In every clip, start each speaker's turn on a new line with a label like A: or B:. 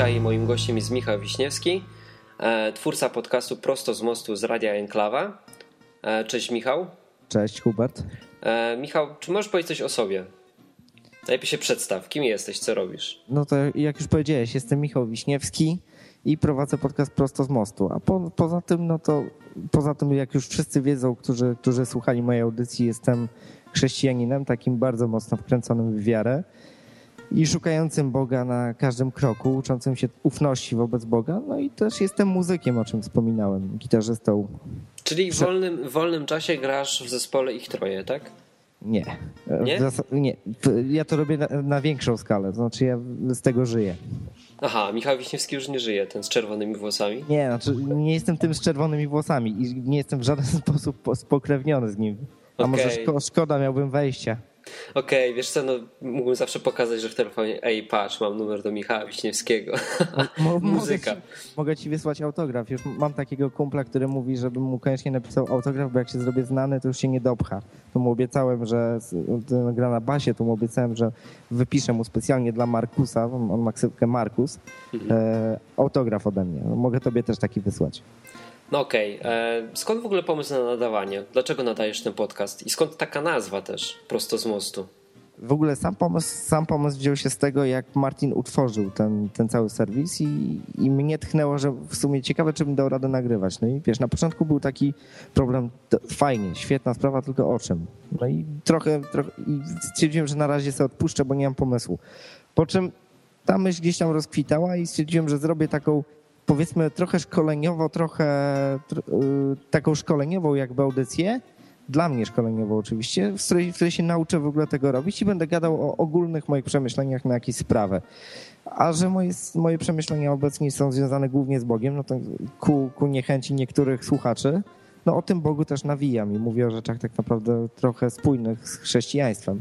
A: Dzisiaj moim gościem jest Michał Wiśniewski, e, twórca podcastu Prosto z Mostu z Radia Enklawa. E, cześć Michał.
B: Cześć Hubert.
A: E, Michał, czy możesz powiedzieć coś o sobie? Najpierw się przedstaw. Kim jesteś? Co robisz?
B: No to jak już powiedziałeś, jestem Michał Wiśniewski i prowadzę podcast Prosto z Mostu. A po, poza tym, no to poza tym, jak już wszyscy wiedzą, którzy, którzy słuchali mojej audycji, jestem chrześcijaninem, takim bardzo mocno wkręconym w wiarę i szukającym Boga na każdym kroku, uczącym się ufności wobec Boga. No i też jestem muzykiem, o czym wspominałem, gitarzystą.
A: Czyli w wolnym, w wolnym czasie grasz w zespole Ich Troje, tak?
B: Nie.
A: Nie?
B: nie. Ja to robię na, na, większą skalę, znaczy ja z tego żyję.
A: Aha, Michał Wiśniewski już nie żyje, ten z czerwonymi włosami?
B: Nie, znaczy nie jestem tym z czerwonymi włosami i nie jestem w żaden sposób spokrewniony z nim. A okay. może szko szkoda, miałbym wejścia.
A: Okej, okay, wiesz co, no, mógłbym zawsze pokazać, że w telefonie ej, patrz, mam numer do Michała Wiśniewskiego. Mo Muzyka.
B: Mogę ci, mogę ci, wysłać autograf. Już mam takiego kumpla, który mówi, żebym mu koniecznie napisał autograf, bo jak się zrobię znany, to już się nie dopcha. To mu obiecałem, że gra na basie, to mu obiecałem, że wypiszę mu specjalnie dla Markusa, on ma ksywkę Markus, mhm. e, autograf ode mnie. Mogę tobie też taki wysłać.
A: No okej, okay. E, skąd w ogóle pomysł na nadawanie? Dlaczego nadajesz ten podcast? I skąd taka nazwa też, prosto z mostu?
B: W ogóle sam pomysł, sam pomysł wziął się z tego, jak Martin utworzył ten, ten cały serwis i, i mnie tchnęło, że w sumie ciekawe, czy bym dał radę nagrywać. No i wiesz, na początku był taki problem, fajnie, świetna sprawa, tylko o czym? No i trochę, trochę i stwierdziłem, że na razie sobie odpuszczę, bo nie mam pomysłu. Po czym ta myśl gdzieś tam rozkwitała i stwierdziłem, że zrobię taką powiedzmy trochę szkoleniowo, trochę y, taką szkoleniową jakby audycję, dla mnie szkoleniową oczywiście, w której, w której się nauczę w ogóle tego robić i będę gadał o ogólnych moich przemyśleniach na jakieś sprawy. A że moje, moje przemyślenia obecnie są związane głównie z Bogiem, no to ku, ku niechęci niektórych słuchaczy, no o tym Bogu też nawijam i mówię o rzeczach tak naprawdę trochę spójnych z chrześcijaństwem.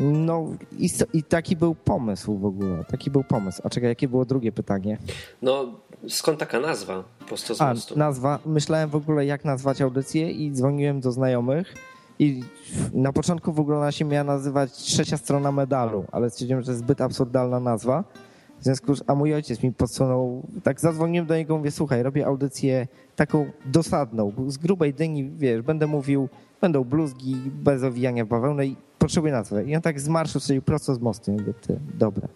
B: No i, i taki był pomysł w ogóle, taki był pomysł. A czekaj, jakie było drugie pytanie?
A: No skąd taka nazwa Prosto z
B: A, nazwa. Myślałem w ogóle jak nazwać audycję i dzwoniłem do znajomych i na początku w ogóle ona się miała nazywać Trzecia Strona Medalu, ale stwierdziłem, że to jest zbyt absurdalna nazwa. W związku z, a mój ojciec mi podsunął, tak zadzwoniłem do niego, mówię, słuchaj, robię audycję taką dosadną, z grubej dyni, wiesz, będę mówił, będą bluzgi bez owijania w bawełnę i potrzebuję nazwę. I on tak z marszu sobie prosto z mostu, mówię, ty, dobra.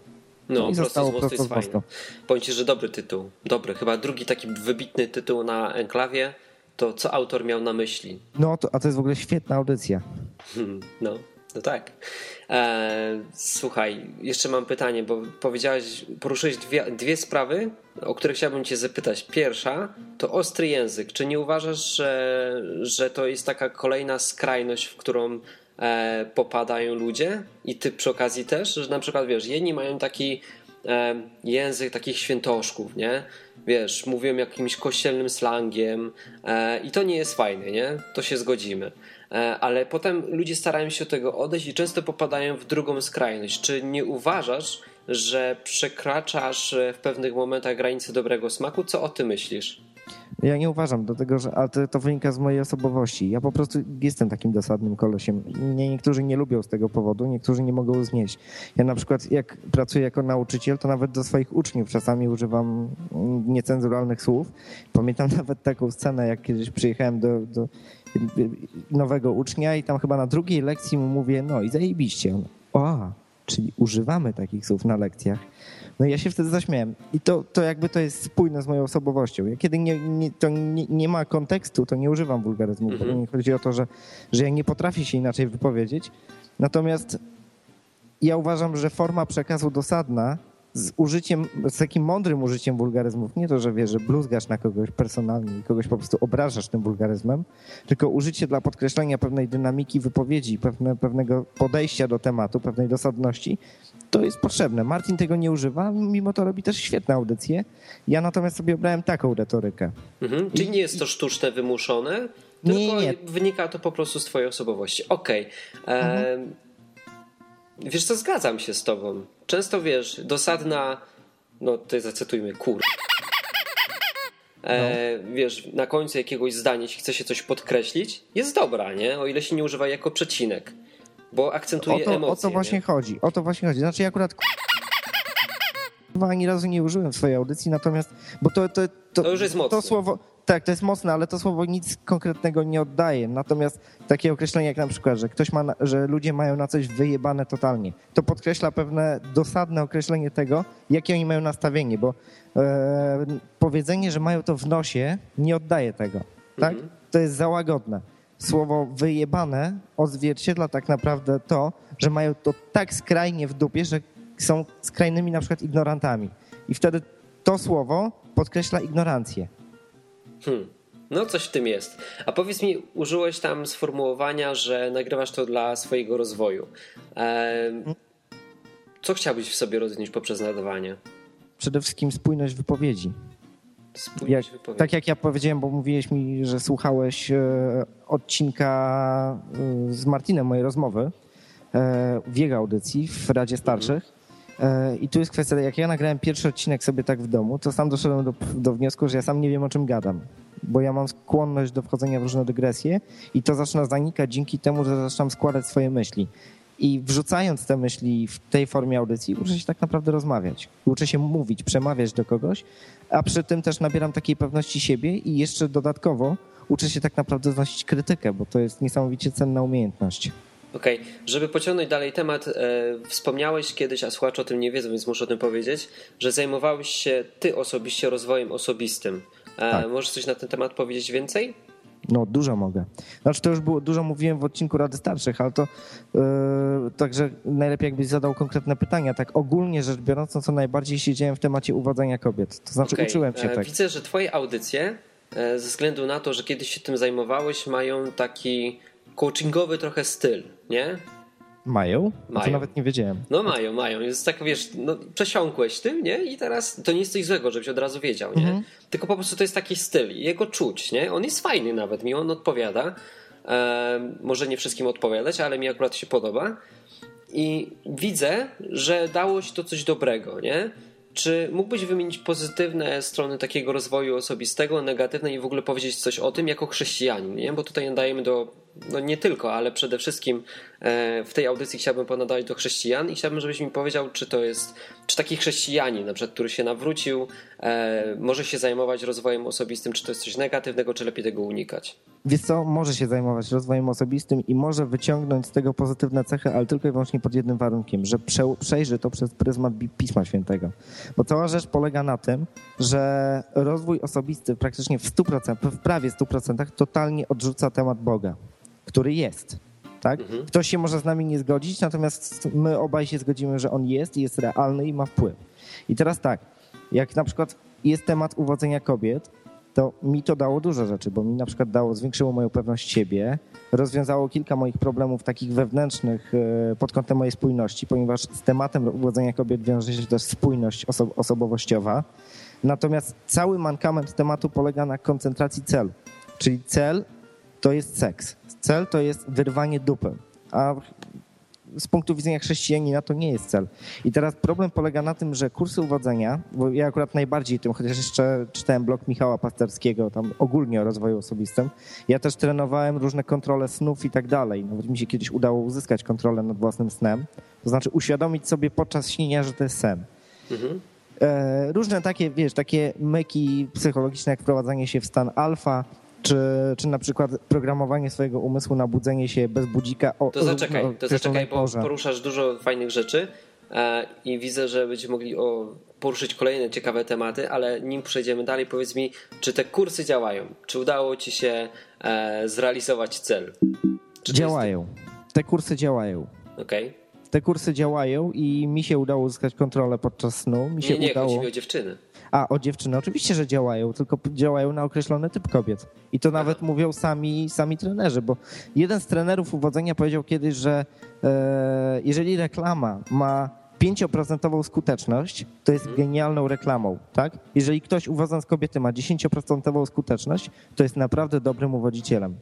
A: No, I prosto z prosto. Powiem ci, że dobry tytuł, dobry. Chyba drugi taki wybitny tytuł na enklawie to co autor miał na myśli.
B: No, to, a to jest w ogóle świetna audycja.
A: Hmm, no, no tak. E, słuchaj, jeszcze mam pytanie, bo powiedziałeś, poruszyłeś dwie, dwie sprawy, o które chciałbym Cię zapytać. Pierwsza to ostry język. Czy nie uważasz, że, że to jest taka kolejna skrajność, w którą e, popadają ludzie i Ty przy okazji też? Że na przykład, wiesz, jedni mają taki e, język takich świętoszków, nie? Wiesz, mówią jakimś kościelnym slangiem e, i to nie jest fajne, nie? To się zgodzimy. E, ale potem ludzie starają się od tego odejść i często popadają w drugą skrajność. Czy nie uważasz, że przekraczasz e, w pewnych momentach granice dobrego smaku? Co o tym myślisz?
B: Ja nie uważam, dlatego że ale to, to, wynika z mojej osobowości. Ja po prostu jestem takim dosadnym kolosiem. Nie, niektórzy nie lubią z tego powodu, niektórzy nie mogą znieść. Ja na przykład jak pracuję jako nauczyciel, to nawet do swoich uczniów czasami używam niecenzuralnych słów. Pamiętam nawet taką scenę, jak kiedyś przyjechałem do, do nowego ucznia i tam chyba na drugiej lekcji mu mówię, no i zajebiście. On, o, czyli używamy takich słów na lekcjach. No ja się wtedy zaśmiałem. I to, to jakby to jest spójne z moją osobowością. Ja kiedy nie, nie to nie, nie, ma kontekstu, to nie używam wulgaryzmu. Mhm. Nie chodzi o to, że, że ja nie potrafię się inaczej wypowiedzieć. Natomiast ja uważam, że forma przekazu dosadna z użyciem, z takim mądrym użyciem wulgaryzmów. Nie to, że wiesz, że bluzgasz na kogoś personalnie i kogoś po prostu obrażasz tym wulgaryzmem, tylko użycie dla podkreślenia pewnej dynamiki wypowiedzi, pewne, pewnego podejścia do tematu, pewnej dosadności, to jest potrzebne. Martin tego nie używa, mimo to robi też świetne audycje. Ja natomiast sobie obrałem taką retorykę.
A: Mhm. Czyli nie jest to sztuczne, wymuszone, tylko nie, nie. wynika to po prostu z twojej osobowości. Okej. Okay. Mhm. Wiesz co, zgadzam się z tobą. Często wiesz, dosadna, no to zacytujmy, kur. E, no. Wiesz, na końcu jakiegoś zdania, jeśli chce się coś podkreślić, jest dobra, nie? O ile się nie używa jako przecinek, bo akcentuje
B: o to,
A: emocje.
B: O to właśnie
A: nie?
B: chodzi, o to właśnie chodzi. Znaczy, akurat ani razu nie użyłem w swojej audycji, natomiast, bo to, to,
A: to, to już jest mocne.
B: To słowo, tak, to jest mocne, ale to słowo nic konkretnego nie oddaje. Natomiast takie określenie jak na przykład, że ktoś ma, na, że ludzie mają na coś wyjebane totalnie, to podkreśla pewne dosadne określenie tego, jakie oni mają nastawienie, bo e, powiedzenie, że mają to w nosie, nie oddaje tego. Tak? Mhm. To jest za łagodne. Słowo wyjebane odzwierciedla tak naprawdę to, że mają to tak skrajnie w dupie, że są skrajnymi na przykład ignorantami. I wtedy to słowo podkreśla ignorancję.
A: Hmm. No, coś w tym jest. A powiedz mi, użyłeś tam sformułowania, że nagrywasz to dla swojego rozwoju. co chciałbyś w sobie rozwinąć poprzez nadawanie?
B: Przede wszystkim spójność wypowiedzi. Jak. Tak jak ja powiedziałem, bo mówiłeś mi, że słuchałeś e, odcinka e, z Martinem mojej rozmowy e, w jego audycji w Radzie Starszych. Mhm. I tu jest kwestia, jak ja nagrałem pierwszy odcinek sobie tak w domu, to sam doszedłem do, do wniosku, że ja sam nie wiem o czym gadam. Bo ja mam skłonność do wchodzenia w różne dygresje i to zaczyna zanikać dzięki temu, że zaczynam składać swoje myśli. I wrzucając te myśli w tej formie audycji, uczę się tak naprawdę rozmawiać. Uczę się mówić, przemawiać do kogoś, a przy tym też nabieram takiej pewności siebie i jeszcze dodatkowo uczę się tak naprawdę znosić krytykę, bo to jest niesamowicie cenna umiejętność.
A: Okej, okay. żeby pociągnąć dalej temat, e, wspomniałeś kiedyś, a słuchacze o tym nie wiedzą, więc muszę o tym powiedzieć, że zajmowałeś się ty osobiście rozwojem osobistym. E, tak. Możesz coś na ten temat powiedzieć więcej?
B: No, dużo mogę. Znaczy, to już było, dużo mówiłem w odcinku Rady Starszych, ale to yy, także najlepiej jakbyś zadał konkretne pytania. Tak ogólnie rzecz biorąc, no co najbardziej siedziałem w temacie uwadzenia kobiet. To znaczy, okay. uczyłem się tak.
A: Widzę, że twoje audycje, e, ze względu na to, że kiedyś się tym zajmowałeś, mają taki coachingowy trochę styl, nie?
B: Mają? mają. To nawet nie wiedziałem.
A: No mają, mają. Jest tak, wiesz, no, przesiąkłeś tym, nie? I teraz to nie jest coś złego, żebyś od razu wiedział, nie? Mhm. Tylko po prostu to jest taki styl i jego czuć, nie? On jest fajny nawet, mi on odpowiada. E, może nie wszystkim odpowiadać, ale mi akurat się podoba. I widzę, że dało się to coś dobrego, nie? Czy mógłbyś wymienić pozytywne strony takiego rozwoju osobistego, negatywne i w ogóle powiedzieć coś o tym jako chrześcijanin, nie? Bo tutaj nadajemy do no nie tylko, ale przede wszystkim e, w tej audycji chciałbym ponadać do chrześcijan i chciałbym, żebyś mi powiedział, czy to jest, czy taki chrześcijanin, na przykład, który się nawrócił, e, może się zajmować rozwojem osobistym, czy to jest coś negatywnego, czy lepiej tego unikać?
B: Wiesz co, może się zajmować rozwojem osobistym i może wyciągnąć z tego pozytywne cechy, ale tylko i wyłącznie pod jednym warunkiem, że przejrzy to przez pryzmat Pisma Świętego. Bo cała rzecz polega na tym, że rozwój osobisty praktycznie w 100%, w prawie 100% totalnie odrzuca temat Boga który jest. Tak? Mhm. Ktoś się może z nami nie zgodzić, natomiast my obaj się zgodzimy, że on jest i jest realny i ma wpływ. I teraz tak, jak na przykład jest temat uwodzenia kobiet, to mi to dało dużo rzeczy, bo mi na przykład dało, zwiększyło moją pewność siebie, rozwiązało kilka moich problemów takich wewnętrznych e, pod kątem mojej spójności, ponieważ z tematem uwodzenia kobiet wiąże się też spójność oso osobowościowa. Natomiast cały mankament tematu polega na koncentracji celu. Czyli cel to jest seks. Cel to jest wyrwanie dupy. A z punktu widzenia chrześcijanina to nie jest cel. I teraz problem polega na tym, że kursy uwodzenia, bo ja akurat najbardziej tym, chociaż jeszcze czytałem blog Michała Pasterskiego, tam ogólnie o rozwoju osobistym, ja też trenowałem różne kontrole snów i tak dalej. Nawet mi się kiedyś udało uzyskać kontrolę nad własnym snem. To znaczy uświadomić sobie podczas śnienia, że to jest sen. Mhm. E, różne takie, wiesz, takie myki psychologiczne, jak wprowadzanie się w stan alfa, czy, czy na przykład programowanie swojego umysłu na budzenie się bez budzika.
A: O, to zaczekaj, to zaczekaj, bo poruszasz dużo fajnych rzeczy e, i widzę, że będziemy mogli o, poruszyć kolejne ciekawe tematy, ale nim przejdziemy dalej, powiedz mi, czy te kursy działają? Czy udało ci się e, zrealizować cel?
B: Czy działają. Te kursy działają.
A: Okej. Okay.
B: Te kursy działają i mi się udało uzyskać kontrolę podczas snu. Mi
A: nie,
B: się
A: nie,
B: udało...
A: chodzi mi o dziewczyny.
B: A, o dziewczyny oczywiście, że działają, tylko działają na określony typ kobiet. I to nawet mówią sami, sami trenerzy, bo jeden z trenerów uwodzenia powiedział kiedyś, że e, jeżeli reklama ma 5% skuteczność, to jest mhm. genialną reklamą, tak? Jeżeli ktoś uwodząc kobiety ma 10% skuteczność, to jest naprawdę dobrym uwodzicielem.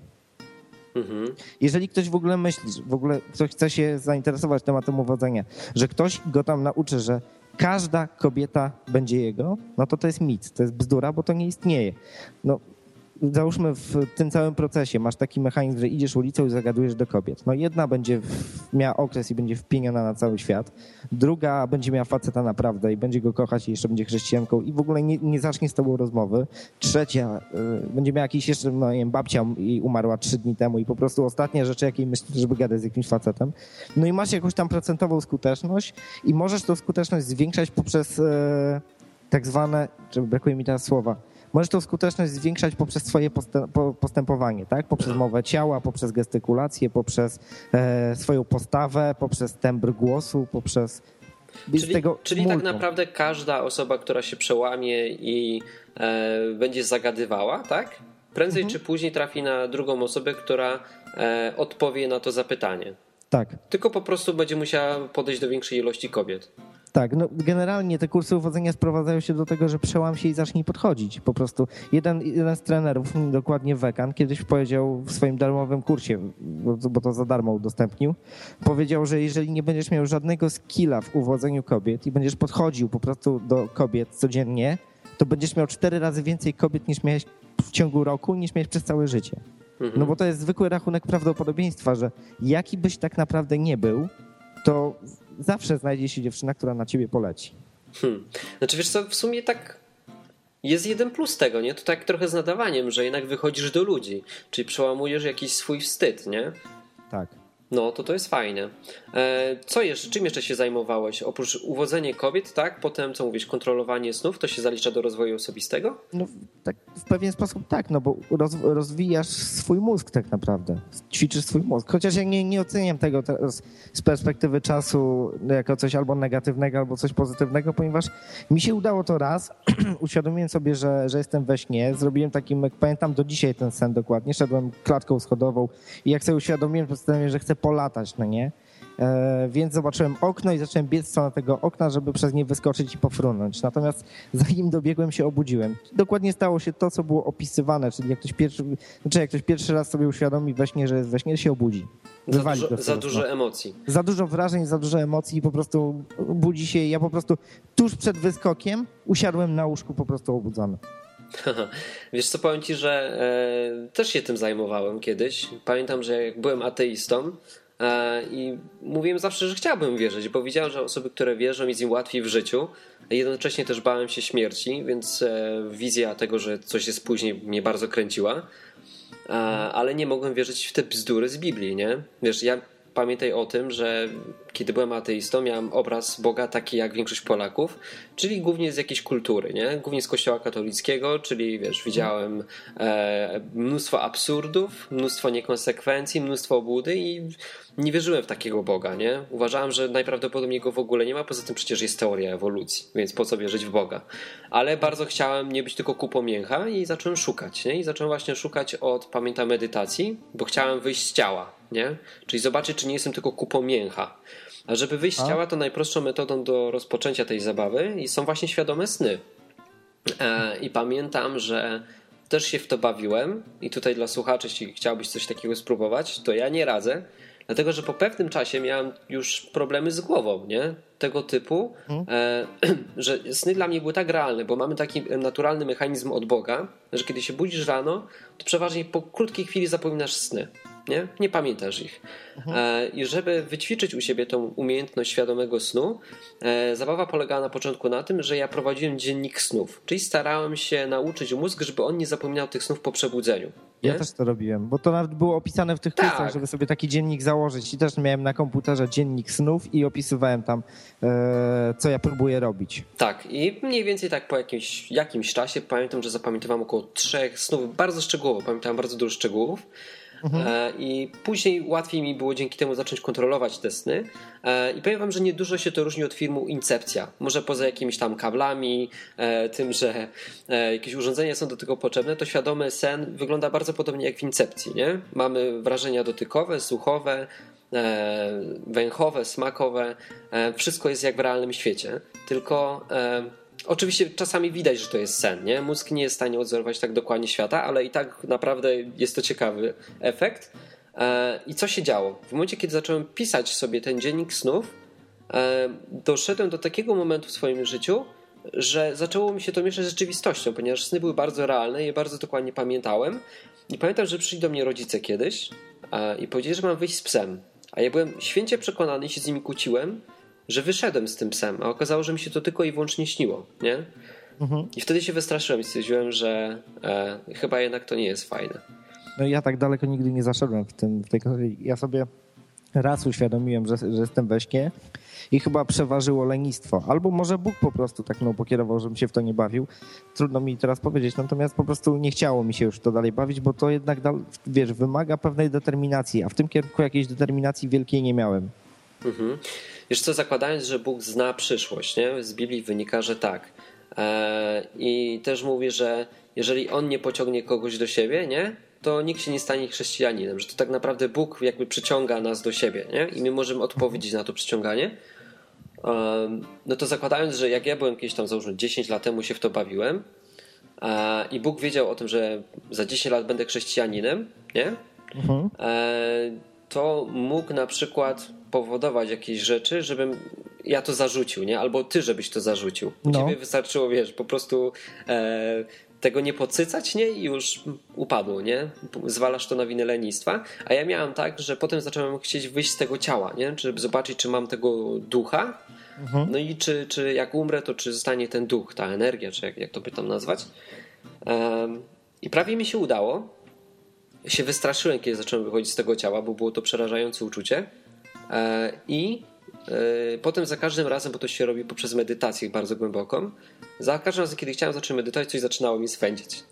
B: Mhm. Jeżeli ktoś w ogóle myśli, w ogóle ktoś chce się zainteresować tematem uwodzenia, że ktoś go tam nauczy, że każda kobieta będzie jego, no to to jest mit, to jest bzdura, bo to nie istnieje. No, załóżmy w tym całym procesie masz taki mechanizm, że idziesz ulicą i zagadujesz do kobiet. No jedna będzie miała okres i będzie wpieniona na cały świat, druga będzie miała faceta naprawdę i będzie go kochać i jeszcze będzie chrześcijanką i w ogóle nie, nie zacznie z tobą rozmowy. Trzecia y, będzie miała jakiś jeszcze, no nie wiem, babcia i umarła trzy dni temu i po prostu ostatnia rzecz, jakiej myślisz, żeby gadać z jakimś facetem. No i masz jakąś tam procentową skuteczność i możesz tą skuteczność zwiększać poprzez y, tak zwane, czy brakuje mi teraz słowa, możesz tą skuteczność zwiększać poprzez swoje postępowanie, tak? Poprzez mowę ciała, poprzez gestykulację, poprzez e, swoją postawę, poprzez tembr głosu, poprzez
A: Czyli, czyli tak naprawdę każda osoba, która się przełamie i e, będzie zagadywała, tak? Prędzej mhm. czy później trafi na drugą osobę, która e, odpowie na to zapytanie.
B: Tak.
A: Tylko po prostu będzie musiała podejść do większej ilości kobiet.
B: Tak, no generalnie te kursy uwodzenia sprowadzają się do tego, że przełam się i zacznij podchodzić. Po prostu jeden, jeden z trenerów, dokładnie Wekan, kiedyś powiedział w swoim darmowym kursie, bo to za darmo udostępnił, powiedział, że jeżeli nie będziesz miał żadnego skilla w uwodzeniu kobiet i będziesz podchodził po prostu do kobiet codziennie, to będziesz miał cztery razy więcej kobiet niż miałeś w ciągu roku, niż miałeś przez całe życie. Mhm. No bo to jest zwykły rachunek prawdopodobieństwa, że jaki byś tak naprawdę nie był, to zawsze znajdzie się dziewczyna, która na ciebie poleci.
A: Hmm. Znaczy wiesz co, w sumie tak jest jeden plus tego, nie? To tak trochę z nadawaniem, że jednak wychodzisz do ludzi, czyli przełamujesz jakiś swój wstyd, nie?
B: Tak.
A: No, to to jest fajne. E, co jeszcze, czym jeszcze się zajmowałeś? Oprócz uwodzenie kobiet, tak? Potem, co mówisz, kontrolowanie snów, to się zalicza do rozwoju osobistego?
B: No, tak, w pewien sposób tak, no bo roz, rozwijasz swój mózg tak naprawdę. Ćwiczysz swój mózg. Chociaż ja nie, nie oceniam tego z perspektywy czasu jako coś albo negatywnego, albo coś pozytywnego, ponieważ mi się udało to raz. Uświadomiłem sobie, że, że jestem we śnie. Zrobiłem taki, pamiętam do dzisiaj ten sen dokładnie. Szedłem klatką schodową i jak sobie uświadomiłem, postanowiłem, że chcę polatać, no nie? E, więc zobaczyłem okno i zacząłem biec w stronę tego okna, żeby przez nie wyskoczyć i pofrunąć. Natomiast zanim dobiegłem się, obudziłem. Dokładnie stało się to, co było opisywane, czyli jak ktoś pierwszy, znaczy jak ktoś pierwszy raz sobie uświadomi we śnie, że jest we śnie, się obudzi.
A: Za dużo, za dużo emocji.
B: Za dużo wrażeń, za dużo emocji i po prostu budzi się. Ja po prostu tuż przed wyskokiem usiadłem na łóżku po prostu obudzony.
A: Wiesz co, powiem ci, że e, też się tym zajmowałem kiedyś. Pamiętam, że jak byłem ateistą e, i mówiłem zawsze, że chciałbym wierzyć, bo widziałem, że osoby, które wierzą, jest im łatwiej w życiu. Jednocześnie też bałem się śmierci, więc e, wizja tego, że coś jest później mnie bardzo kręciła. E, ale nie mogłem wierzyć w te bzdury z Biblii, nie? Wiesz, ja pamiętaj o tym, że kiedy byłem ateistą, miałem obraz Boga taki jak większość Polaków, czyli głównie z jakiejś kultury, nie? Głównie z kościoła katolickiego, czyli wiesz, widziałem e, mnóstwo absurdów, mnóstwo niekonsekwencji, mnóstwo obłudy i nie wierzyłem w takiego Boga, nie? Uważałem, że najprawdopodobniej go w ogóle nie ma, poza tym przecież jest teoria ewolucji, więc po co wierzyć w Boga? Ale bardzo chciałem nie być tylko kupą mięcha i zacząłem szukać, nie? I zacząłem właśnie szukać od, pamiętam, medytacji, bo chciałem wyjść z ciała, nie? Czyli zobaczyć, czy nie jestem tylko kupą mięcha. A żeby wyjść z ciała, to najprostszą metodą do rozpoczęcia tej zabawy są właśnie świadome sny. E, I pamiętam, że też się w to bawiłem i tutaj dla słuchaczy, jeśli chciałbyś coś takiego spróbować, to ja nie radzę, dlatego że po pewnym czasie miałem już problemy z głową, nie? Tego typu, hmm. że sny dla mnie były tak realne, bo mamy taki naturalny mechanizm od Boga, że kiedy się budzisz rano, to przeważnie po krótkiej chwili zapominasz sny nie? Nie pamiętasz ich. Mhm. E, I żeby wyćwiczyć u siebie tą umiejętność świadomego snu, e, zabawa polegała na początku na tym, że ja prowadziłem dziennik snów, czyli starałem się nauczyć mózg, żeby on nie zapominał tych snów po przebudzeniu. Nie?
B: Ja też to robiłem, bo to nawet było opisane w tych tak. kursach, żeby sobie taki dziennik założyć. I też miałem na komputerze dziennik snów i opisywałem tam, e, co ja próbuję robić.
A: Tak, i mniej więcej tak po jakimś, jakimś czasie pamiętam, że zapamiętywałem około trzech snów, bardzo szczegółowo, pamiętam bardzo dużo szczegółów. Mhm. E, I później łatwiej mi było dzięki temu zacząć kontrolować te sny. E, I powiem wam, że niedużo się to różni od filmu Incepcja. Może poza jakimiś tam kablami, e, tym, że jakieś urządzenia są do tego potrzebne, to świadomy sen wygląda bardzo podobnie jak w Incepcji. Nie? Mamy wrażenia dotykowe, słuchowe, węchowe, smakowe. Wszystko jest jak w realnym świecie. Tylko Oczywiście czasami widać, że to jest sen, nie? Mózg nie jest w stanie odzorować tak dokładnie świata, ale i tak naprawdę jest to ciekawy efekt. E, I co się działo? W momencie, kiedy zacząłem pisać sobie ten dziennik snów, e, doszedłem do takiego momentu w swoim życiu, że zaczęło mi się to mieszać z rzeczywistością, ponieważ sny były bardzo realne je bardzo dokładnie pamiętałem. I pamiętam, że przyszli do mnie rodzice kiedyś i powiedzieli, że mam wyjść z psem. A ja byłem święcie przekonany i się z nimi kłóciłem, że wyszedłem z tym psem, a okazało, że mi się to tylko i wyłącznie śniło, nie? Mhm. I wtedy się wystraszyłem i stwierdziłem, że e, chyba jednak to nie jest fajne.
B: No ja tak daleko nigdy nie zaszedłem w, tym, w tej Ja sobie raz uświadomiłem, że, że jestem we śnie i chyba przeważyło lenistwo. Albo może Bóg po prostu tak mną pokierował, żebym się w to nie bawił. Trudno mi teraz powiedzieć, natomiast po prostu nie chciało mi się już to dalej bawić, bo to jednak, wiesz, wymaga pewnej determinacji, a w tym kierunku jakiejś determinacji wielkiej nie miałem.
A: Mhm. Wiesz co, zakładając, że Bóg zna przyszłość, nie? z Biblii wynika, że tak. Eee, I też mówi, że jeżeli On nie pociągnie kogoś do siebie, nie? to nikt się nie stanie chrześcijaninem, że to tak naprawdę Bóg jakby przyciąga nas do siebie nie? i my możemy odpowiedzieć na to przyciąganie. No to zakładając, że jak ja byłem kiedyś tam, załóżmy 10 lat temu się w to bawiłem i Bóg wiedział o tym, że za 10 lat będę chrześcijaninem, nie? Mhm. E, to mógł na przykład powodować jakieś rzeczy, żebym ja to zarzucił, nie? Albo ty, żebyś to zarzucił. U no. ciebie wystarczyło, wiesz, po prostu e, tego nie podsycać, nie? I już upadło, nie? Zwalasz to na winę lenistwa. A ja miałem tak, że potem zacząłem chcieć wyjść z tego ciała, nie? Żeby zobaczyć, czy mam tego ducha. Mhm. No i czy, czy jak umrę, to czy zostanie ten duch, ta energia, czy jak, jak to by tam nazwać. Um, I prawie mi się udało. Się wystraszyłem, kiedy zacząłem wychodzić z tego ciała, bo było to przerażające uczucie. E, I e, potem za każdym razem, bo to się robi poprzez medytację bardzo głęboką, za każdym razem, kiedy chciałem zacząć medytować, coś zaczynało mi swędzić.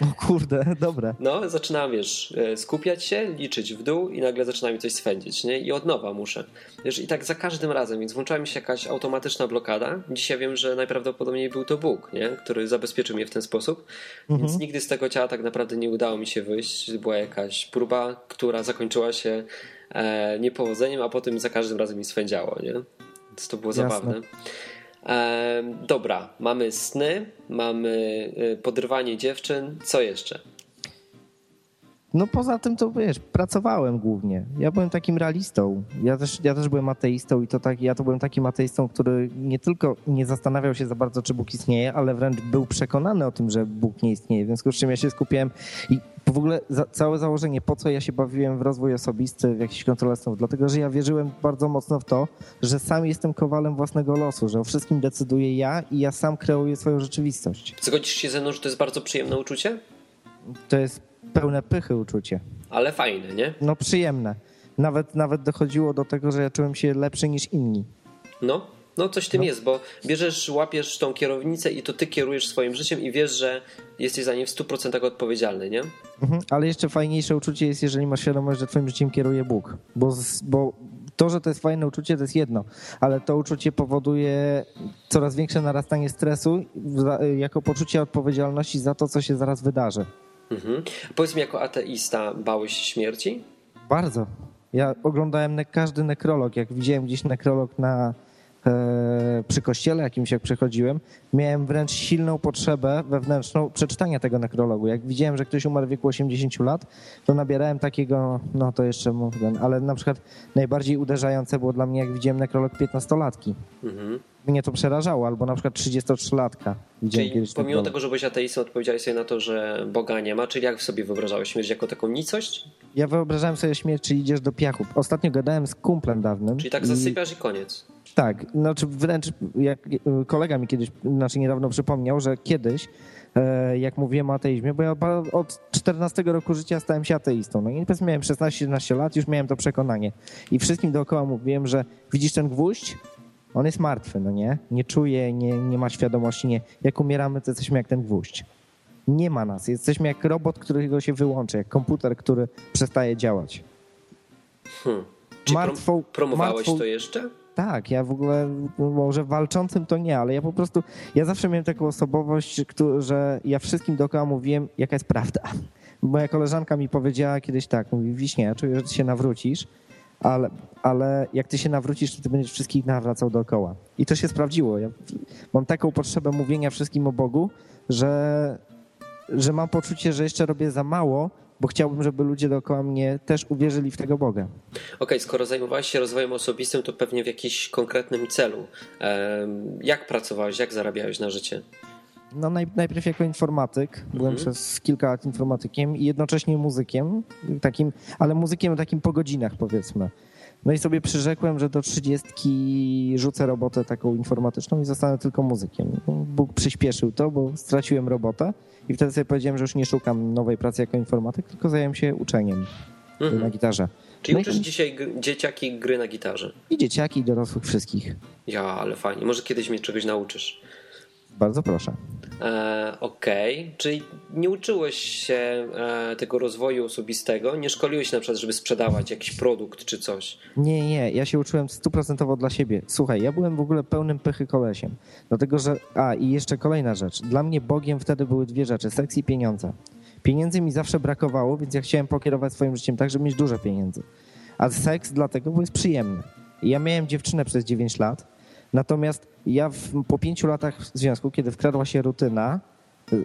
B: O kurde, dobre.
A: No, zaczynałem, wiesz, e, skupiać się, liczyć w dół i nagle zaczyna mi coś swędzić, nie? I od nowa muszę. Wiesz, i tak za każdym razem, więc włączała mi się jakaś automatyczna blokada. Dzisiaj wiem, że najprawdopodobniej był to Bóg, nie? Który zabezpieczył mnie w ten sposób. Mhm. Więc nigdy z tego ciała tak naprawdę nie udało mi się wyjść. Była jakaś próba, która zakończyła się e, niepowodzeniem, a potem za każdym razem mi swędziało, nie? Więc to było Jasne. zabawne. E, dobra, mamy sny, mamy y, podrywanie dziewczyn. Co jeszcze?
B: No poza tym to wiesz, pracowałem głównie. Ja byłem takim realistą. Ja też, ja też byłem ateistą i to tak, ja to byłem takim ateistą, który nie tylko nie zastanawiał się za bardzo, czy Bóg istnieje, ale wręcz był przekonany o tym, że Bóg nie istnieje. W związku z czym ja się skupiłem i w ogóle za, całe założenie, po co ja się bawiłem w rozwój osobisty, w jakiś kontrolę snów, dlatego że ja wierzyłem bardzo mocno w to, że sam jestem kowalem własnego losu, że o wszystkim decyduję ja i ja sam kreuję swoją rzeczywistość.
A: Zgodzisz się ze mną, że to jest bardzo przyjemne uczucie?
B: To jest pełne pychy uczucie.
A: Ale fajne, nie?
B: No przyjemne. Nawet, nawet dochodziło do tego, że ja czułem się lepszy niż inni.
A: No, no coś tym no. jest, bo bierzesz, łapiesz tą kierownicę i to ty kierujesz swoim życiem i wiesz, że jesteś za nie w 100% odpowiedzialny, nie?
B: Mhm, ale jeszcze fajniejsze uczucie jest, jeżeli masz świadomość, że twoim życiem kieruje Bóg. Bo, bo to, że to jest fajne uczucie, to jest jedno, ale to uczucie powoduje coraz większe narastanie stresu jako poczucie odpowiedzialności za to, co się zaraz wydarzy.
A: Mhm. Powiedz mi, jako ateista, bałeś się śmierci?
B: Bardzo. Ja oglądałem ne każdy nekrolog. Jak widziałem gdzieś nekrolog na, przy kościele jakimś, jak przechodziłem, miałem wręcz silną potrzebę wewnętrzną przeczytania tego nekrologu. Jak widziałem, że ktoś umarł w wieku 80 lat, to nabierałem takiego, no to jeszcze mówię, ale na przykład najbardziej uderzające było dla mnie, jak widziałem nekrolog 15-latki. Mhm mnie to przerażało, albo na przykład 33-latka.
A: Czyli pomimo tego, że byłeś ateistą, odpowiedziałeś sobie na to, że Boga nie ma, czyli jak sobie wyobrażałeś śmierć jako taką nicość?
B: Ja wyobrażałem sobie śmierć, czyli idziesz do piachu. Ostatnio gadałem z kumplem dawnym.
A: Czyli tak zasypiasz i, i koniec.
B: Tak, znaczy wręcz jak kolega mi kiedyś, znaczy niedawno przypomniał, że kiedyś e, jak mówiłem o ateizmie, bo ja od 14 roku życia stałem się ateistą. No i powiedzmy miałem 16-17 lat, już miałem to przekonanie. I wszystkim dookoła mówiłem, że widzisz ten gwóźdź? On jest martwy, no nie? Nie czuje, nie, nie ma świadomości, nie. Jak umieramy, to jesteśmy jak ten gwóźdź. Nie ma nas. Jesteśmy jak robot, którego się wyłączy, jak komputer, który przestaje działać.
A: Hmm. Czy martwą, promowałeś martwą... to jeszcze?
B: Tak, ja w ogóle może walczącym to nie, ale ja po prostu, ja zawsze miałem taką osobowość, że ja wszystkim dookoła mówiłem, jaka jest prawda. Moja koleżanka mi powiedziała kiedyś tak, mówi, Wiśnie, ja czuję, że ty się nawrócisz, ale, ale jak ty się nawrócisz, to ty będziesz wszystkich nawracał dookoła. I to się sprawdziło. Ja mam taką potrzebę mówienia wszystkim o Bogu, że, że mam poczucie, że jeszcze robię za mało, bo chciałbym, żeby ludzie dookoła mnie też uwierzyli w tego Boga.
A: Okej, okay, skoro zajmowałeś się rozwojem osobistym, to pewnie w jakimś konkretnym celu. Jak pracowałeś, jak zarabiałeś na życie?
B: No najpierw jako informatyk, byłem mhm. przez kilka lat informatykiem i jednocześnie muzykiem, takim, ale muzykiem takim po godzinach powiedzmy. No i sobie przyrzekłem, że do trzydziestki rzucę robotę taką informatyczną i zostanę tylko muzykiem. Bóg przyspieszył to, bo straciłem robotę i wtedy sobie powiedziałem, że już nie szukam nowej pracy jako informatyk, tylko zająłem się uczeniem mhm. na gitarze.
A: Czyli no uczysz i... dzisiaj dzieciaki gry na gitarze?
B: I dzieciaki, i dorosłych wszystkich.
A: Ja, ale fajnie. Może kiedyś mnie czegoś nauczysz.
B: Bardzo proszę.
A: E, Okej, okay. czyli nie uczyłeś się e, tego rozwoju osobistego, nie szkoliłeś się na przykład, żeby sprzedawać jakiś produkt czy coś?
B: Nie, nie, ja się uczyłem stuprocentowo dla siebie. Słuchaj, ja byłem w ogóle pełnym pychy kolesiem. Dlatego, że, a i jeszcze kolejna rzecz. Dla mnie Bogiem wtedy były dwie rzeczy, seks i pieniądze. Pieniędzy mi zawsze brakowało, więc ja chciałem pokierować swoim życiem tak, żeby mieć dużo pieniędzy. A seks dlatego, bo jest przyjemny. Ja miałem dziewczynę przez 9 lat, Natomiast ja w, po pięciu latach związku, kiedy wkradła się rutyna, y,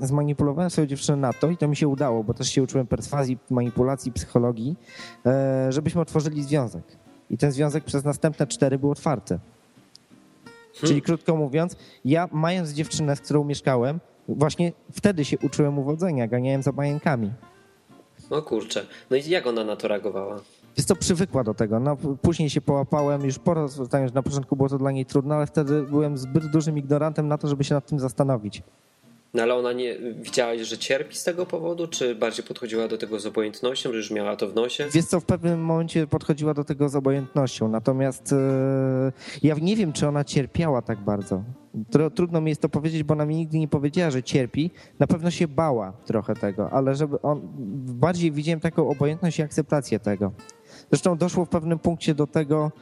B: zmanipulowałem swoją dziewczynę na to i to mi się udało, bo też się uczyłem perswazji, manipulacji, psychologii, e, żebyśmy otworzyli związek. I ten związek przez następne cztery był otwarty. Hmm. Czyli krótko mówiąc, ja mając dziewczynę, z którą mieszkałem, właśnie wtedy się uczyłem uwodzenia, ganiałem za bajenkami.
A: No kurczę. No i jak ona na to reagowała?
B: Jest to przywykła do tego. No, później się połapałem, już po raz, na początku było to dla niej trudne, ale wtedy byłem zbyt dużym ignorantem na to, żeby się nad tym zastanowić.
A: No ale ona nie widziałaś, że cierpi z tego powodu, czy bardziej podchodziła do tego z obojętnością, że już miała to w nosie?
B: Wiesz co, w pewnym momencie podchodziła do tego z obojętnością, natomiast e, ja nie wiem, czy ona cierpiała tak bardzo. Trudno mi jest to powiedzieć, bo ona mi nigdy nie powiedziała, że cierpi. Na pewno się bała trochę tego, ale żeby on, bardziej widziałem taką obojętność i akceptację tego. Zresztą doszło w pewnym punkcie do tego,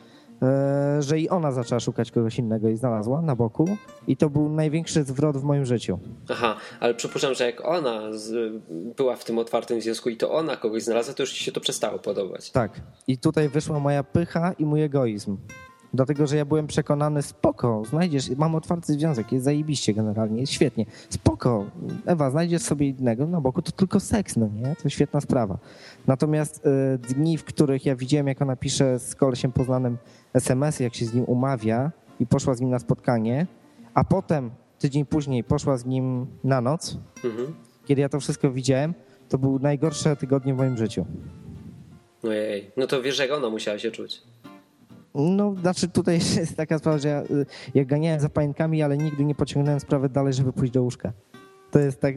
B: e, że i ona zaczęła szukać kogoś innego i znalazła na boku. I to był największy zwrot w moim życiu.
A: Aha, ale przypuszczam, że jak ona z, była w tym otwartym związku i to ona kogoś znalazła, to już ci się to przestało podobać.
B: Tak. I tutaj wyszła moja pycha i mój egoizm. Dlatego, że ja byłem przekonany, spoko, znajdziesz, mam otwarty związek, jest zajebiście generalnie, jest świetnie. Spoko, Ewa, znajdziesz sobie innego na boku, to tylko seks, no nie? To świetna sprawa. Natomiast y, dni, w których ja widziałem, jak ona pisze z kolesiem poznanym SMS, jak się z nim umawia i poszła z nim na spotkanie, a potem tydzień później poszła z nim na noc, mhm. kiedy ja to wszystko widziałem, to były najgorsze tygodnie w moim życiu.
A: Ojej, no to wiesz, jak ona musiała się czuć.
B: No, znaczy tutaj jest taka sprawa, że ja, y, ja ganiałem za pająkami, ale nigdy nie pociągnąłem sprawy dalej, żeby pójść do łóżka. To jest tak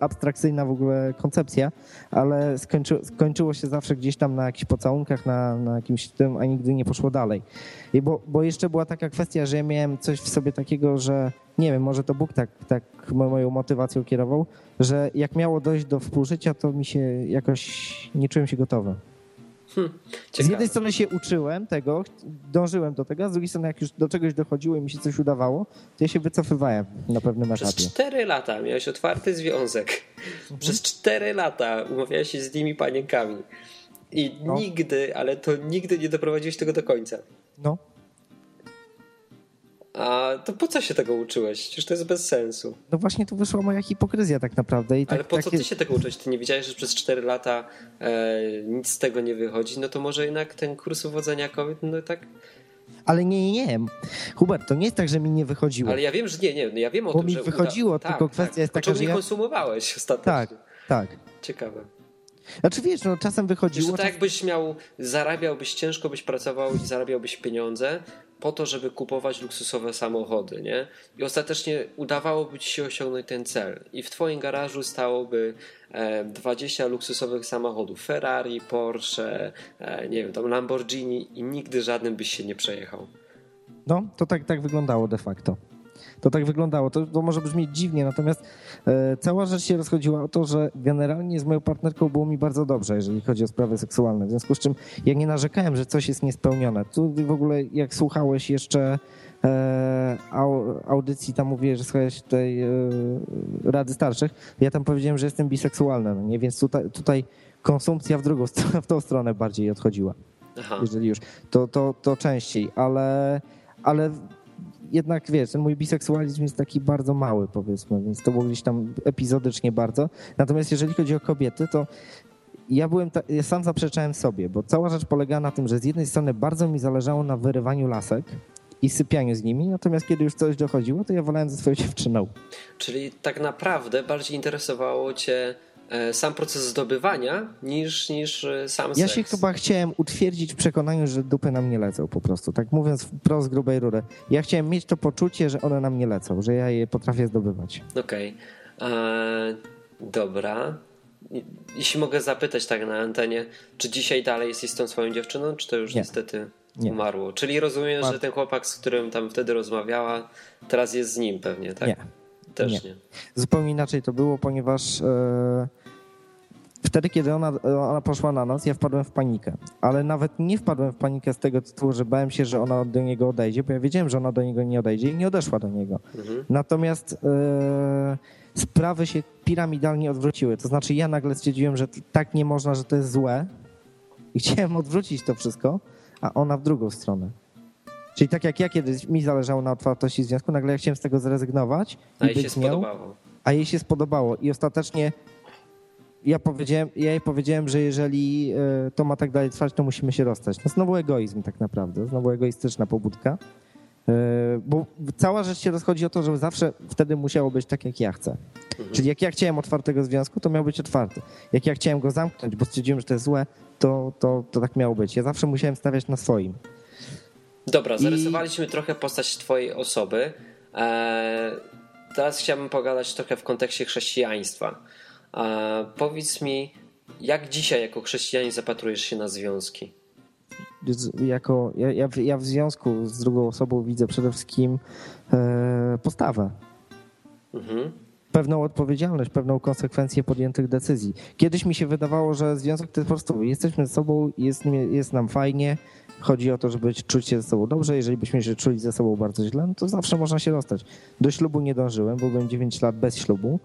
B: abstrakcyjna w ogóle koncepcja, ale skończy, skończyło się zawsze gdzieś tam na jakichś pocałunkach, na, na jakimś tym, a nigdy nie poszło dalej. I bo, bo jeszcze była taka kwestia, że ja miałem coś w sobie takiego, że nie wiem, może to Bóg tak, tak moją motywacją kierował, że jak miało dojść do współżycia, to mi się jakoś nie czułem się gotowy. Hmm, z jednej strony się uczyłem tego, dążyłem do tego, a z drugiej strony jak już do czegoś dochodziło i mi się coś udawało, to ja się wycofywałem na pewnym
A: etapie. Przez cztery lata miałeś otwarty związek. Mhm. Przez cztery lata umawiałeś się z nimi panienkami. I no. nigdy, ale to nigdy nie doprowadziłeś tego do końca.
B: No.
A: A to po co się tego uczyłeś? Przecież to jest bez sensu.
B: No właśnie tu wyszła moja hipokryzja tak naprawdę. I
A: Ale
B: tak,
A: po co ty się tego uczyłeś? Ty nie wiedziałeś, że przez 4 lata e, nic z tego nie wychodzi? No to może jednak ten kurs uwodzenia kobiet, no tak...
B: Ale nie, nie, nie. Hubert, to nie jest tak, że mi nie wychodziło.
A: Ale ja wiem, że nie, nie, no ja wiem o
B: Bo
A: tym,
B: mi
A: że...
B: wychodziło, uda... tylko tak, kwestia tak. jest taka,
A: że... nie ja... konsumowałeś ostatecznie.
B: Tak, tak.
A: Ciekawe.
B: Znaczy wiesz, no czasem wychodziło...
A: Wiesz, to tak jakbyś miał, zarabiałbyś ciężko, byś pracował i zarabiałbyś pieniądze, po to, żeby kupować luksusowe samochody, nie? I ostatecznie udawałoby ci się osiągnąć ten cel. I w twoim garażu stałoby 20 e, luksusowych samochodów Ferrari, Porsche, e, nie wiem, tam Lamborghini i nigdy żadnym byś się nie przejechał.
B: No, to tak, tak wyglądało de facto to tak wyglądało. To, to może brzmieć dziwnie, natomiast e, cała rzecz się rozchodziła o to, że generalnie z moją partnerką było mi bardzo dobrze, jeżeli chodzi o sprawy seksualne. W związku z czym ja nie narzekałem, że coś jest niespełnione. Tu w ogóle jak słuchałeś jeszcze e, audycji, tam mówię, że słuchałeś tej e, Rady Starszych, ja tam powiedziałem, że jestem biseksualny, no nie? więc tutaj, tutaj konsumpcja w drugą w tą stronę bardziej odchodziła. Aha. Jeżeli już, to, to, to częściej, ale, ale jednak wiesz, ten mój biseksualizm jest taki bardzo mały, powiedzmy, więc to było gdzieś tam epizodycznie bardzo. Natomiast jeżeli chodzi o kobiety, to ja byłem, ta, ja sam zaprzeczałem sobie, bo cała rzecz polega na tym, że z jednej strony bardzo mi zależało na wyrywaniu lasek i sypianiu z nimi, natomiast kiedy już coś dochodziło, to ja wolałem ze swoją dziewczyną.
A: Czyli tak naprawdę bardziej interesowało cię sam proces zdobywania niż, niż e, sam
B: seks. Ja się chyba chciałem utwierdzić w przekonaniu, że dupy nam nie lecą po prostu. Tak mówiąc wprost grubej rury. Ja chciałem mieć to poczucie, że one nam nie lecą, że ja je potrafię zdobywać.
A: Okej. Okay. E, dobra jeśli mogę zapytać tak na antenie, czy dzisiaj dalej jesteś z tą swoją dziewczyną, czy to już nie. niestety nie. umarło? Czyli rozumiem, że ten chłopak, z którym tam wtedy rozmawiała, teraz jest z nim pewnie, tak?
B: Nie. Też nie. nie. Zupełnie inaczej to było, ponieważ e, wtedy, kiedy ona, ona poszła na noc, ja wpadłem w panikę. Ale nawet nie wpadłem w panikę z tego tytułu, że bałem się, że ona do niego odejdzie, bo ja wiedziałem, że ona do niego nie odejdzie i nie odeszła do niego. Mhm. Natomiast e, sprawy się piramidalnie odwróciły. To znaczy ja nagle stwierdziłem, że tak nie można, że to jest złe i chciałem odwrócić to wszystko, a ona w drugą stronę. Czyli tak jak ja kiedyś mi zależało na otwartości związku, nagle ja chciałem z tego zrezygnować.
A: A jej się spodobało.
B: A jej się spodobało i ostatecznie ja powiedziałem, ja jej powiedziałem, że jeżeli e, to ma tak dalej trwać, to musimy się rozstać. No znowu egoizm tak naprawdę, znowu egoistyczna pobudka. E, bo cała rzecz się rozchodzi o to, że zawsze wtedy musiało być tak, jak ja chcę. Mhm. Czyli jak ja chciałem otwartego związku, to miał być otwarty. Jak ja chciałem go zamknąć, bo stwierdziłem, że to jest złe, to, to, to tak miało być. Ja zawsze musiałem stawiać na swoim.
A: Dobra, zarysowaliśmy I... trochę postać twojej osoby. Eee, teraz chciałbym pogadać trochę w kontekście chrześcijaństwa. Eee, powiedz mi, jak dzisiaj jako chrześcijanin zapatrujesz się na związki?
B: jako, ja, ja w związku z drugą osobą widzę przede wszystkim e, postawę. Mhm. Pewną odpowiedzialność, pewną konsekwencję podjętych decyzji. Kiedyś mi się wydawało, że związek to jest po prostu jesteśmy ze sobą, jest, jest nam fajnie, chodzi o to, żeby czuć się ze sobą dobrze. Jeżeli byśmy się czuli ze sobą bardzo źle, no to zawsze można się rozstać. Do ślubu nie dążyłem, bo byłem 9 lat bez ślubu.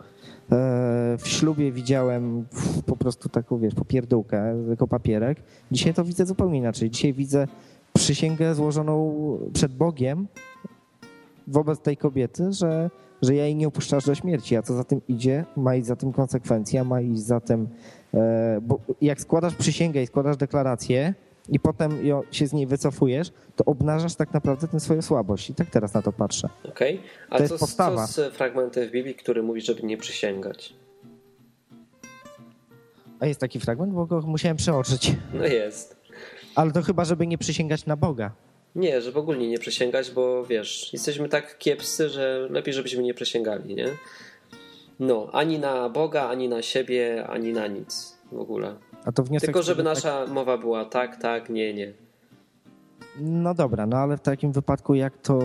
B: E, w ślubie widziałem po prostu taką, wiesz, popierdółkę, jako papierek. Dzisiaj to widzę zupełnie inaczej. Dzisiaj widzę przysięgę złożoną przed Bogiem wobec tej kobiety, że, że ja jej nie opuszczasz do śmierci, a co za tym idzie, ma iść za tym konsekwencja, ma iść za tym, e, bo jak składasz przysięgę i składasz deklarację, i potem się z niej wycofujesz, to obnażasz tak naprawdę tę swoją słabość. I tak teraz na to patrzę.
A: Okej. Okay. A to co, jest postawa. co z fragmentem w Biblii, który mówi, żeby nie przysięgać?
B: A jest taki fragment, bo go musiałem przeoczyć.
A: No jest.
B: Ale to chyba, żeby nie przysięgać na Boga.
A: Nie, żeby ogólnie nie przysięgać, bo wiesz, jesteśmy tak kiepscy, że lepiej, żebyśmy nie przysięgali, nie? No, ani na Boga, ani na siebie, ani na nic w ogóle. A to wniosek Tylko żeby nasza tak... mowa była tak, tak, nie, nie.
B: No dobra, no ale w takim wypadku jak to,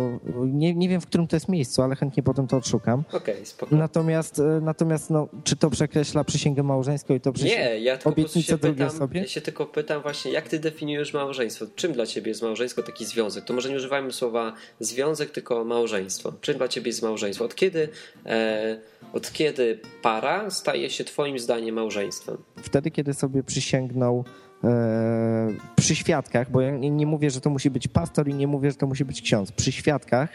B: nie, nie wiem w którym to jest miejscu, ale chętnie potem to odszukam.
A: Okej, okay, spokojnie.
B: Natomiast, e, natomiast no, czy to przekreśla przysięgę małżeńską i to przysięgę
A: Nie, ja tylko obietnicę drugiej osobie? Ja się tylko pytam właśnie, jak ty definiujesz małżeństwo? Czym dla ciebie jest małżeństwo taki związek? To może nie używajmy słowa związek, tylko małżeństwo. Czym dla ciebie jest małżeństwo? Od kiedy, e, od kiedy para staje się twoim zdaniem małżeństwem?
B: Wtedy, kiedy sobie przysięgnął przy świadkach, bo ja nie mówię, że to musi być pastor i nie mówię, że to musi być ksiądz. Przy świadkach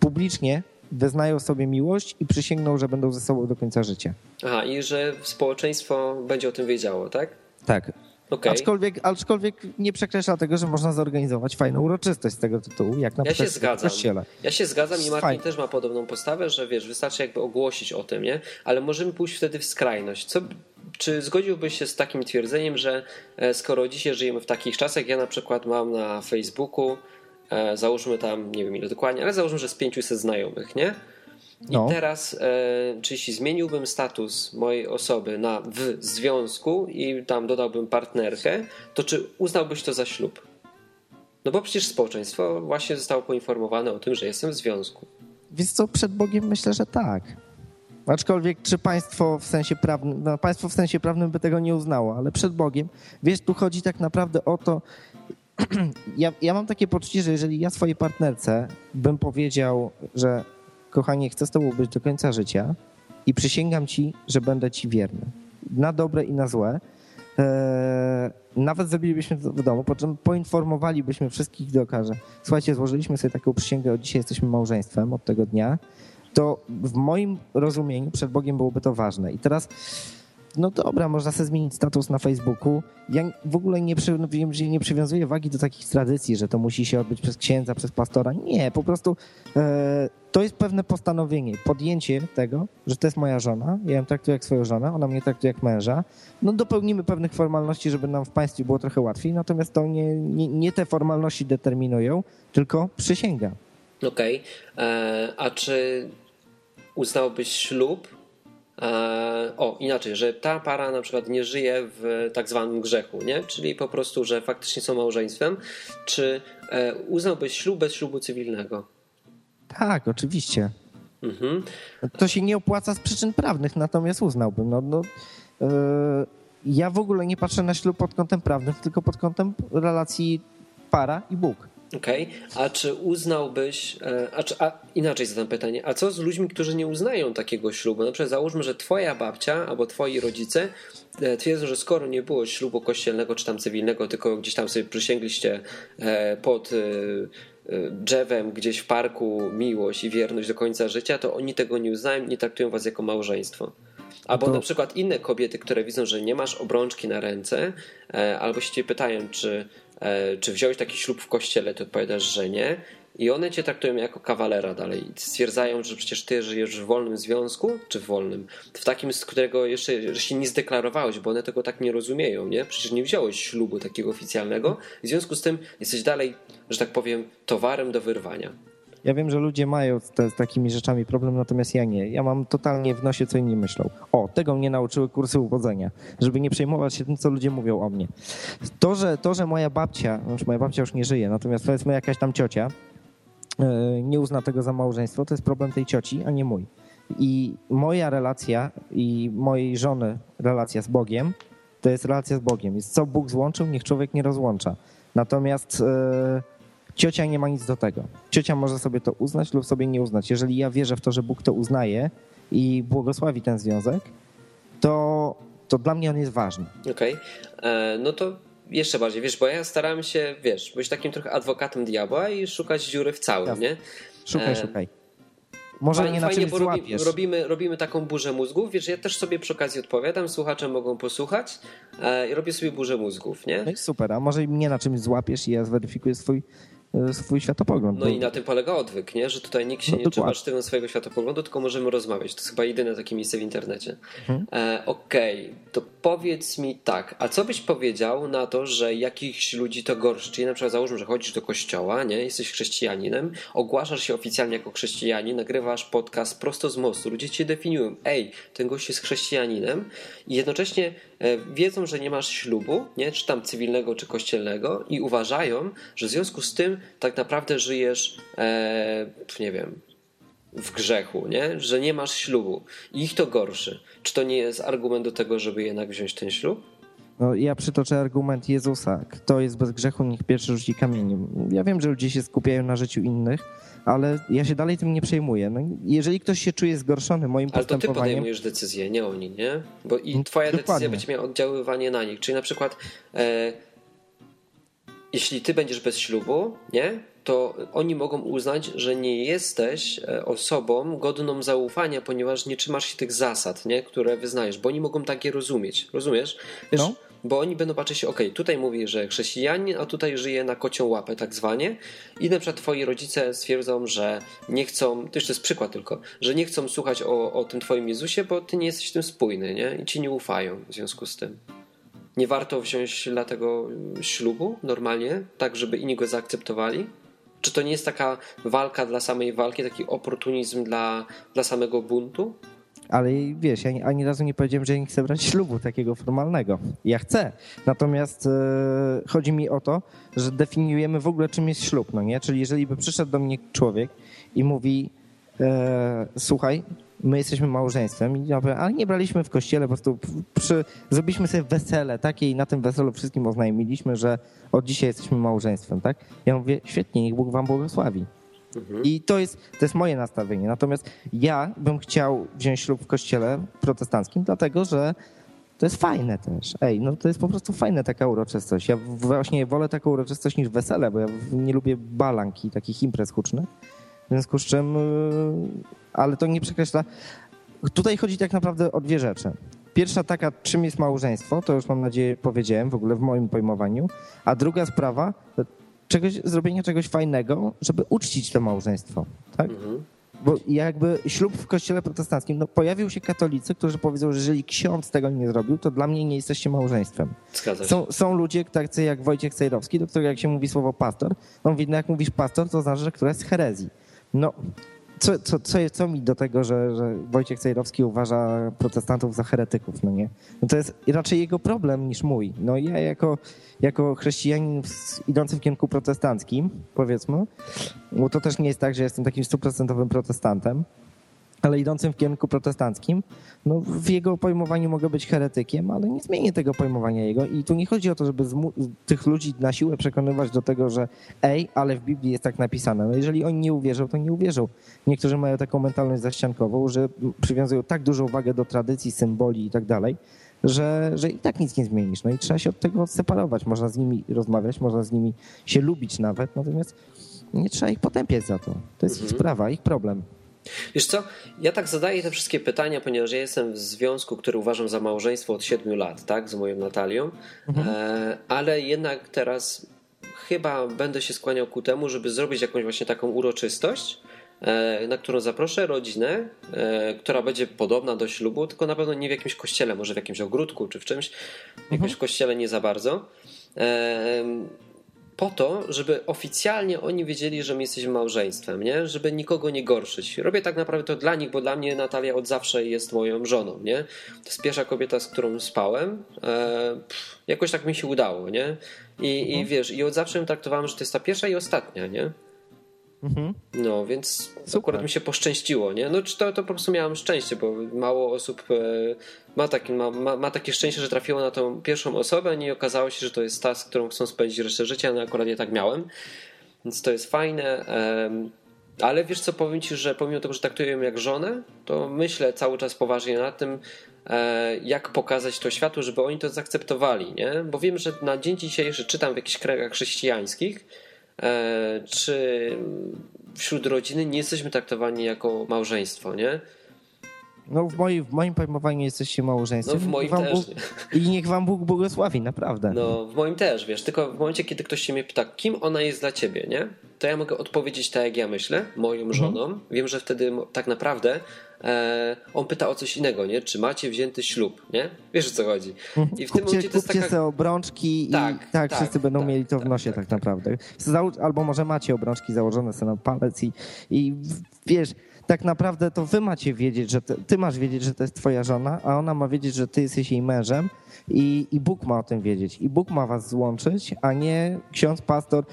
B: publicznie wyznają sobie miłość i przysięgną, że będą ze sobą do końca życia.
A: Aha, i że społeczeństwo będzie o tym wiedziało, tak?
B: Tak. Okay. Aczkolwiek, aczkolwiek nie przekreśla tego, że można zorganizować fajną uroczystość z tego tytułu, jak na
A: ja przykład się zgadzam. w kościele. Ja się zgadzam i Martin Fajne. też ma podobną postawę, że wiesz, wystarczy jakby ogłosić o tym, nie? Ale możemy pójść wtedy w skrajność. Co, czy zgodziłbyś się z takim twierdzeniem, że e, skoro dzisiaj żyjemy w takich czasach, ja na przykład mam na Facebooku, e, załóżmy tam, nie wiem ile dokładnie, ale załóżmy, że z 500 znajomych, nie? I no. teraz, e, czy jeśli zmieniłbym status mojej osoby na w związku i tam dodałbym partnerkę, to czy uznałbyś to za ślub? No bo przecież społeczeństwo właśnie zostało poinformowane o tym, że jestem w związku.
B: Więc co, przed Bogiem myślę, że tak. Aczkolwiek, czy państwo w sensie prawnym, no państwo w sensie prawnym by tego nie uznało, ale przed Bogiem, wiesz, tu chodzi tak naprawdę o to, ja, ja mam takie poczucie, że jeżeli ja swojej partnerce bym powiedział, że kochanie, chcę z tobą być do końca życia i przysięgam ci, że będę ci wierny, na dobre i na złe, e, nawet zrobilibyśmy to w domu, po czym poinformowalibyśmy wszystkich dookaże. Słuchajcie, złożyliśmy sobie taką przysięgę, od dzisiaj jesteśmy małżeństwem od tego dnia, to w moim rozumieniu przed Bogiem byłoby to ważne. I teraz no dobra, można sobie zmienić status na Facebooku. Ja w ogóle nie, przy, nie przywiązuję wagi do takich tradycji, że to musi się odbyć przez księdza, przez pastora. Nie, po prostu e, to jest pewne postanowienie, podjęcie tego, że to jest moja żona, ja ją traktuję jak swoją żonę, ona mnie traktuje jak męża. No dopełnimy pewnych formalności, żeby nam w państwie było trochę łatwiej, natomiast to nie, nie, nie te formalności determinują, tylko przysięga.
A: Okej, okay. E, a czy uznałbyś ślub o, inaczej, że ta para na przykład nie żyje w tak zwanym grzechu, nie? Czyli po prostu, że faktycznie są małżeństwem. Czy e, uznałbyś ślub bez ślubu cywilnego?
B: Tak, oczywiście. Mhm. To się nie opłaca z przyczyn prawnych, natomiast uznałbym. No, no, yy, ja w ogóle nie patrzę na ślub pod kątem prawnym, tylko pod kątem relacji para i Bóg.
A: Okej, okay. a czy uznałbyś, e, a, czy, a inaczej zadam pytanie, a co z ludźmi, którzy nie uznają takiego ślubu? Na przykład załóżmy, że twoja babcia albo twoi rodzice e, twierdzą, że skoro nie było ślubu kościelnego czy tam cywilnego, tylko gdzieś tam sobie przysięgliście e, pod drzewem gdzieś w parku miłość i wierność do końca życia, to oni tego nie uznają i nie traktują was jako małżeństwo. Albo to... na przykład inne kobiety, które widzą, że nie masz obrączki na ręce, albo się cię pytają, czy czy wziąłeś taki ślub w kościele, to odpowiadasz, że nie. I one cię traktują jako kawalera dalej. Stwierdzają, że przecież ty żyjesz w wolnym związku, czy w wolnym, w takim, z którego jeszcze się nie zdeklarowałeś, bo one tego tak nie rozumieją, nie? Przecież nie wziąłeś ślubu takiego oficjalnego, w związku z tym jesteś dalej, że tak powiem, towarem do wyrwania.
B: Ja wiem, że ludzie mają z takimi rzeczami problem, natomiast ja nie. Ja mam totalnie w nosie, co inni myślą. O, tego mnie nauczyły kursy uwodzenia, żeby nie przejmować się tym, co ludzie mówią o mnie. To, że, to, że moja babcia, znaczy moja babcia już nie żyje, natomiast powiedzmy jakaś tam ciocia yy, nie uzna tego za małżeństwo, to jest problem tej cioci, a nie mój. I moja relacja i mojej żony relacja z Bogiem to jest relacja z Bogiem. Jest co Bóg złączył, niech człowiek nie rozłącza. Natomiast... Yy, Ciocia nie ma nic do tego. Ciocia może sobie to uznać lub sobie nie uznać. Jeżeli ja wierzę w to, że Bóg to uznaje i błogosławi ten związek, to, to dla mnie on jest ważny.
A: Okej, okay. E, no to jeszcze bardziej, wiesz, bo ja starałem się, wiesz, być takim trochę adwokatem diabła i szukać dziury w całym, ja. nie?
B: Szukaj, e... szukaj. Może fajnie, nie na czymś robi,
A: robimy, robimy taką burzę mózgów. Wiesz, ja też sobie przy okazji odpowiadam, słuchacze mogą posłuchać e, i robię sobie burzę mózgów, nie?
B: No i super, a może mnie na czymś złapiesz i ja zweryfikuję swój swój światopogląd.
A: No bo... i na tym polega odwyk, nie? że tutaj nikt się no, nie trzyma sztywno swojego światopoglądu, tylko możemy rozmawiać. To jest chyba jedyne takie miejsce w internecie. Mhm. E, Okej, okay. to powiedz mi tak, a co byś powiedział na to, że jakichś ludzi to gorszy? Czyli na przykład załóżmy, że chodzisz do kościoła, nie? jesteś chrześcijaninem, ogłaszasz się oficjalnie jako chrześcijanin, nagrywasz podcast prosto z mostu, ludzie cię definiują, ej, ten gość jest chrześcijaninem i jednocześnie e, wiedzą, że nie masz ślubu, nie? czy tam cywilnego, czy kościelnego i uważają, że w związku z tym tak naprawdę żyjesz, e, nie wiem, w grzechu, nie? że nie masz ślubu. I ich to gorszy. Czy to nie jest argument do tego, żeby jednak wziąć ten ślub?
B: No, ja przytoczę argument Jezusa. Kto jest bez grzechu, niech pierwszy rzuci kamieniem. Ja wiem, że ludzie się skupiają na życiu innych, ale ja się dalej tym nie przejmuję. No, jeżeli ktoś się czuje zgorszony moim ale postępowaniem... Ale to ty
A: podejmujesz decyzję, nie oni, nie? Bo i twoja Dokładnie. decyzja będzie miała oddziaływanie na nich. Czyli na przykład... E, jeśli ty będziesz bez ślubu, nie? To oni mogą uznać, że nie jesteś e, osobą godną zaufania, ponieważ nie trzymasz się tych zasad, nie? które wyznajesz, bo oni mogą takie rozumieć. Rozumiesz? Wiesz, no. Bo oni będą patrzeć się, ok, tutaj mówi, że chrześcijanin, a tutaj żyje na kocią łapę, tak zwanie. I na przykład twoi rodzice stwierdzą, że nie chcą, to jeszcze jest przykład tylko, że nie chcą słuchać o, o tym twoim Jezusie, bo ty nie jesteś tym spójny, nie? I ci nie ufają w związku z tym nie warto wziąć dla tego ślubu normalnie, tak żeby inni go zaakceptowali? Czy to nie jest taka walka dla samej walki, taki oportunizm dla, dla samego buntu?
B: Ale wiesz, ja ani razu nie powiedziałem, że nie chcę brać ślubu takiego formalnego. Ja chcę. Natomiast e, chodzi mi o to, że definiujemy w ogóle czym jest ślub, no nie? Czyli jeżeli by przyszedł do mnie człowiek i mówi e, słuchaj, my jesteśmy małżeństwem, ale nie braliśmy w kościele, po prostu przy, zrobiliśmy sobie wesele takie i na tym weselu wszystkim oznajmiliśmy, że od dzisiaj jesteśmy małżeństwem, tak? Ja mówię, świetnie, niech Bóg wam błogosławi. Mhm. I to jest, to jest moje nastawienie. Natomiast ja bym chciał wziąć ślub w kościele protestanckim, dlatego że to jest fajne też. Ej, no to jest po prostu fajna taka uroczystość. Ja właśnie wolę taką uroczystość niż wesele, bo ja nie lubię balanki, takich imprez hucznych. W związku z czym, yy, ale to nie przekreśla. Tutaj chodzi tak naprawdę o dwie rzeczy. Pierwsza taka, czym jest małżeństwo, to już mam nadzieję powiedziałem w ogóle w moim pojmowaniu. A druga sprawa, czegoś, zrobienia czegoś fajnego, żeby uczcić to małżeństwo. Tak? Mhm. Bo jakby ślub w kościele protestanckim, no pojawił się katolicy, którzy powiedzą, że jeżeli ksiądz tego nie zrobił, to dla mnie nie jesteście małżeństwem. Są, są ludzie tacy jak Wojciech Cejrowski, do którego jak się mówi słowo pastor, on mówi, no jak mówisz pastor, to znaczy, że która jest herezji. No, co, co, co, co mi do tego, że, że Wojciech Cejrowski uważa protestantów za heretyków, no nie? No to jest raczej jego problem niż mój. No ja jako, jako chrześcijanin idący w kierunku protestanckim, powiedzmy, bo to też nie jest tak, że jestem takim stuprocentowym protestantem, ale idącym w kierunku protestanckim, no w jego pojmowaniu mogę być heretykiem, ale nie zmienię tego pojmowania jego i tu nie chodzi o to, żeby tych ludzi na siłę przekonywać do tego, że ej, ale w Biblii jest tak napisane. No jeżeli oni nie uwierzą, to nie uwierzą. Niektórzy mają taką mentalność zaściankową, że przywiązują tak dużą wagę do tradycji, symboli i tak dalej, że, że i tak nic nie zmienisz. No i trzeba się od tego odseparować. Można z nimi rozmawiać, można z nimi się lubić nawet, natomiast nie trzeba ich potępiać za to. To jest mhm. ich sprawa, ich problem.
A: Wiesz co, ja tak zadaję te wszystkie pytania, ponieważ ja jestem w związku, który uważam za małżeństwo od 7 lat, tak, z moją Natalią, mhm. e, ale jednak teraz chyba będę się skłaniał ku temu, żeby zrobić jakąś właśnie taką uroczystość, e, na którą zaproszę rodzinę, e, która będzie podobna do ślubu, tylko na pewno nie w jakimś kościele, może w jakimś ogródku czy w czymś, w jakimś mhm. kościele nie za bardzo. E, po to, żeby oficjalnie oni wiedzieli, że my jesteśmy małżeństwem, nie? Żeby nikogo nie gorszyć. Robię tak naprawdę to dla nich, bo dla mnie Natalia od zawsze jest moją żoną, nie? To jest pierwsza kobieta, z którą spałem. E, jakoś tak mi się udało, nie? I, mhm. I wiesz, i od zawsze ją traktowałem, że to jest ta pierwsza i ostatnia, nie? Mhm. No, więc Super. akurat mi się poszczęściło, nie? No, to, to po prostu miałem szczęście, bo mało osób e, ma, taki, ma, ma, ma, takie szczęście, że trafiło na tą pierwszą osobę i okazało się, że to jest ta, z którą chcą spędzić resztę życia, no akurat ja tak miałem. Więc to jest fajne. Ale wiesz co, powiem Ci, że pomimo tego, że traktuję ją jak żonę, to myślę cały czas poważnie nad tym, e, jak pokazać to światu, żeby oni to zaakceptowali, nie? Bo wiem, że na dzień dzisiejszy czytam w jakichś kręgach chrześcijańskich, czy wśród rodziny nie jesteśmy traktowani jako małżeństwo, nie?
B: No w, moi, w moim pojmowaniu jesteście małżeństwem.
A: No w moim też. Bóg,
B: I niech wam Bóg błogosławi, naprawdę.
A: No w moim też, wiesz, tylko w momencie, kiedy ktoś się mnie pyta, kim ona jest dla ciebie, nie? To ja mogę odpowiedzieć tak, jak ja myślę, moją mhm. żoną. Wiem, że wtedy tak naprawdę e, on pyta o coś innego, nie? Czy macie wzięty ślub, nie? Wiesz o co chodzi.
B: Mhm. I w kupcie, tym momencie to jest taka... sobie obrączki tak, i tak, tak wszyscy będą tak, mieli to w tak, nosie tak, tak, tak naprawdę. Albo może macie obrączki założone sobie na palec i, i wiesz tak naprawdę to wy macie wiedzieć, że ty, ty, masz wiedzieć, że to jest twoja żona, a ona ma wiedzieć, że ty jesteś jej mężem i, i Bóg ma o tym wiedzieć. I Bóg ma was złączyć, a nie ksiądz, pastor.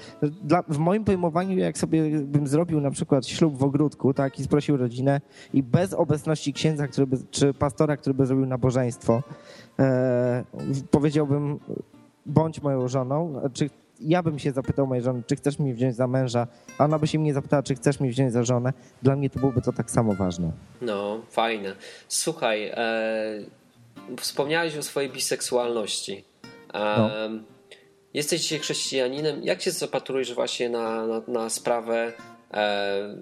B: Dla, w moim pojmowaniu, jak sobie bym zrobił na przykład ślub w ogródku, tak, i sprosił rodzinę i bez obecności księdza, który by, czy pastora, który by zrobił nabożeństwo, e, powiedziałbym, bądź moją żoną, czy ja bym się zapytał mojej żony, czy chcesz mi wziąć za męża, a ona by się mnie zapytała, czy chcesz mi wziąć za żonę. Dla mnie to byłoby to tak samo ważne.
A: No, fajne. Słuchaj, e, wspomniałeś o swojej biseksualności. E, no. Jesteś dzisiaj chrześcijaninem. Jak się zapatrujesz właśnie na, na, na sprawę e,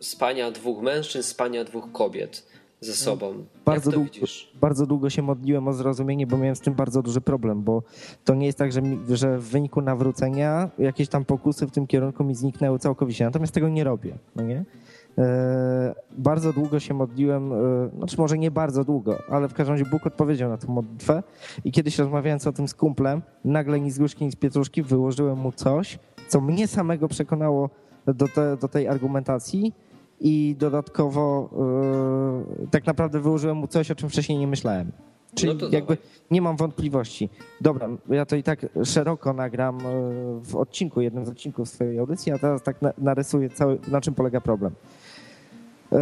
A: spania dwóch mężczyzn, spania dwóch kobiet? Ze sobą.
B: Bardzo długo, bardzo długo się modliłem o zrozumienie, bo miałem z tym bardzo duży problem, bo to nie jest tak, że, mi, że w wyniku nawrócenia jakieś tam pokusy w tym kierunku mi zniknęły całkowicie. Natomiast tego nie robię. No nie? E, bardzo długo się modliłem, e, znaczy może nie bardzo długo, ale w każdym razie Bóg odpowiedział na tę modlitwę i kiedyś rozmawiając o tym z kumplem, nagle ni z gruszki, ni z pietruszki wyłożyłem mu coś, co mnie samego przekonało do, te, do tej argumentacji, i dodatkowo yy, tak naprawdę wyłożyłem mu coś, o czym wcześniej nie myślałem. Czyli no jakby dawaj. nie mam wątpliwości. Dobra, ja to i tak szeroko nagram e, w odcinku, jednym z odcinków swojej audycji, a teraz tak narysuję cały, na czym polega problem. Yy,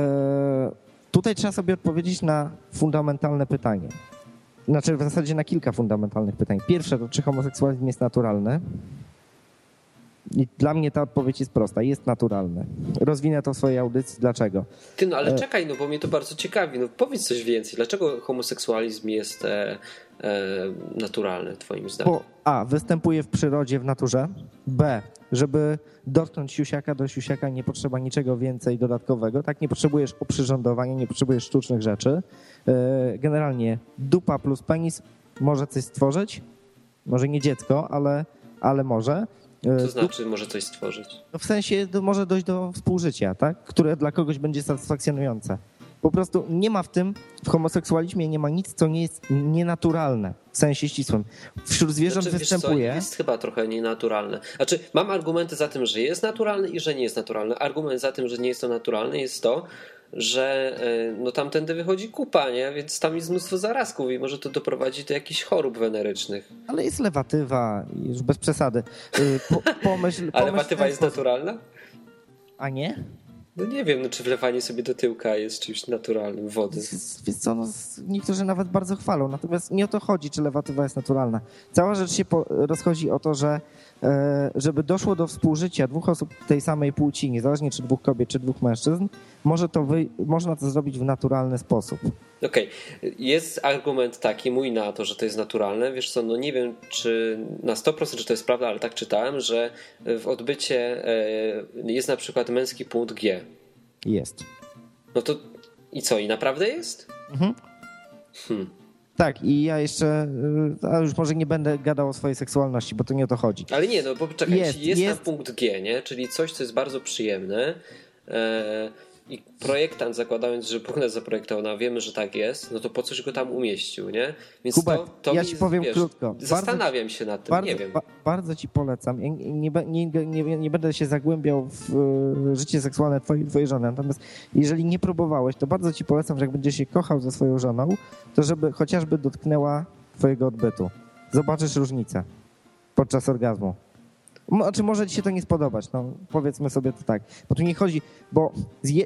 B: tutaj trzeba sobie odpowiedzieć na fundamentalne pytanie. Znaczy w zasadzie na kilka fundamentalnych pytań. Pierwsze to, czy homoseksualizm jest naturalny? I dla mnie ta odpowiedź jest prosta, jest naturalne. Rozwinę to w swojej audycji. Dlaczego?
A: Ty, no ale e... czekaj, no bo mnie to bardzo ciekawi. No powiedz coś więcej. Dlaczego homoseksualizm jest e, e, naturalny, twoim zdaniem? Bo
B: A. Występuje w przyrodzie, w naturze. B. Żeby dotknąć siusiaka do siusiaka nie potrzeba niczego więcej dodatkowego. Tak, nie potrzebujesz oprzyrządowania, nie potrzebujesz sztucznych rzeczy. E, generalnie dupa plus penis może coś stworzyć. Może nie dziecko, ale, ale może.
A: E, znaczy może coś stworzyć?
B: No w sensie może dojść do współżycia, tak? które dla kogoś będzie satysfakcjonujące. Po prostu nie ma w tym, w homoseksualizmie nie ma nic, co nie jest nienaturalne w sensie ścisłym. Wśród zwierząt znaczy, występuje.
A: Co, jest chyba trochę nienaturalne. Znaczy, mam argumenty za tym, że jest naturalny i że nie jest naturalny. Argument za tym, że nie jest to naturalne jest to, że e, no tamtędy wychodzi kupa, nie? więc tam jest mnóstwo zarazków i może to doprowadzić do jakichś chorób wenerycznych.
B: Ale jest lewatywa, już bez przesady. Y, po, pomyśl,
A: A lewatywa jest naturalna?
B: A nie?
A: No nie wiem, no czy wlewanie sobie do tyłka jest czymś naturalnym wody.
B: Wiesz co, no, niektórzy nawet bardzo chwalą, natomiast nie o to chodzi, czy lewatywa jest naturalna. Cała rzecz się rozchodzi o to, że żeby doszło do współżycia dwóch osób tej samej płci, niezależnie czy dwóch kobiet, czy dwóch mężczyzn, może to wy, można to zrobić w naturalny sposób.
A: Okej, okay. jest argument taki mój na to, że to jest naturalne. Wiesz co, no nie wiem czy na 100% czy to jest prawda, ale tak czytałem, że w odbycie e, jest na przykład męski punkt G.
B: Jest.
A: No to i co, i naprawdę jest? Mhm.
B: Hmm. Tak, i ja jeszcze, y, a już może nie będę gadał o swojej seksualności, bo to nie o to chodzi.
A: Ale nie, no bo czekaj, jest, jest, jest... na punkt G, nie? Czyli coś, co jest bardzo przyjemne, e, i projektant zakładając, że Bóg nas zaprojektował, no wiemy, że tak jest, no to po coś go tam umieścił, nie?
B: Więc Hubert, to, to ja ci powiem wiesz, krótko.
A: Zastanawiam bardzo, się nad tym,
B: bardzo,
A: nie wiem.
B: Ba, bardzo ci polecam. nie, nie, nie, nie, będę się zagłębiał w życie seksualne twojej, twojej żony, natomiast jeżeli nie próbowałeś, to bardzo ci polecam, że jak będziesz się kochał ze swoją żoną, to żeby chociażby dotknęła twojego odbytu. Zobaczysz różnicę podczas orgazmu. Znaczy może ci się to nie spodobać, no powiedzmy sobie to tak. Bo tu nie chodzi, bo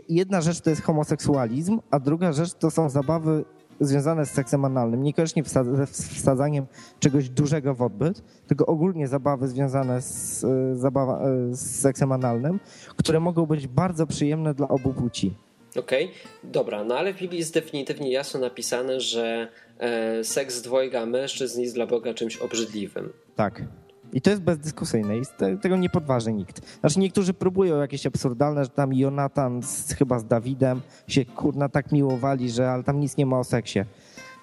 B: jedna rzecz to jest homoseksualizm, a druga rzecz to są zabawy związane z seksem analnym, niekoniecznie ze wsadzaniem czegoś dużego w odbyt, tylko ogólnie zabawy związane z, e, zabawa, e, z seksem analnym, które mogą być bardzo przyjemne dla obu płci.
A: Okej, okay. dobra, no ale w Biblii jest definitywnie jasno napisane, że e, seks dwojga mężczyzn jest dla Boga czymś obrzydliwym.
B: Tak. I to jest bezdyskusyjne i tego nie podważy nikt. Znaczy niektórzy próbują jakieś absurdalne, że tam Jonatan z, chyba z Dawidem się kurna tak miłowali, że ale tam nic nie ma o seksie.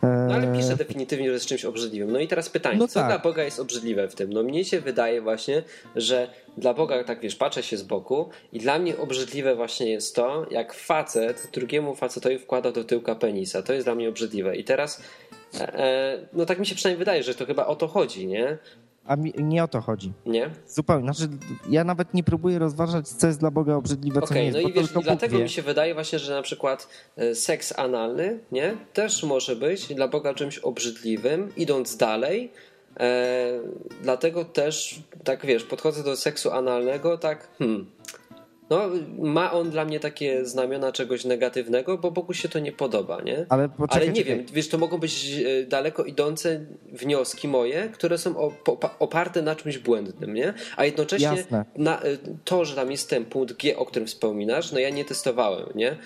A: No ale pisze definitywnie, że jest czymś obrzydliwym. No i teraz pytanie, no co tak. dla Boga jest obrzydliwe w tym? No mnie się wydaje właśnie, że dla Boga, tak wiesz, patrzę się z boku i dla mnie obrzydliwe właśnie jest to, jak facet drugiemu facetowi wkłada do tyłka penisa. To jest dla mnie obrzydliwe. I teraz, e, e no tak mi się przynajmniej wydaje, że to chyba o to chodzi, nie?
B: A mi, nie o to chodzi.
A: Nie?
B: Zupełnie. Znaczy, ja nawet nie próbuję rozważać, co jest dla Boga obrzydliwe, co nie jest.
A: no i wiesz, i dlatego wie. mi się wydaje właśnie, że na przykład e, seks analny, nie? Też może być dla Boga czymś obrzydliwym, idąc dalej. E, dlatego też, tak wiesz, podchodzę do seksu analnego tak, hmm, no, ma on dla mnie takie znamiona czegoś negatywnego, bo Bogu się to nie podoba, nie? Ale, poczekaj, Ale nie czekaj. wiem, wiesz, to mogą być e, daleko idące wnioski moje, które są oparte na czymś błędnym, nie? A jednocześnie na, e, to, że tam jest ten punkt G, o którym wspominasz, no ja nie testowałem, nie? E,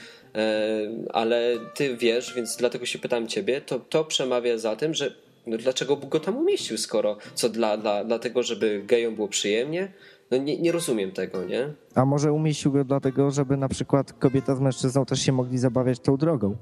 A: ale ty wiesz, więc dlatego się pytam ciebie, to, to przemawia za tym, że no dlaczego Bóg go tam umieścił, skoro co dla, dla, dlatego, żeby gejom było przyjemnie? No nie, nie rozumiem tego, nie?
B: A może umieścił go dlatego, żeby na przykład kobieta z mężczyzną też się mogli zabawiać tą drogą?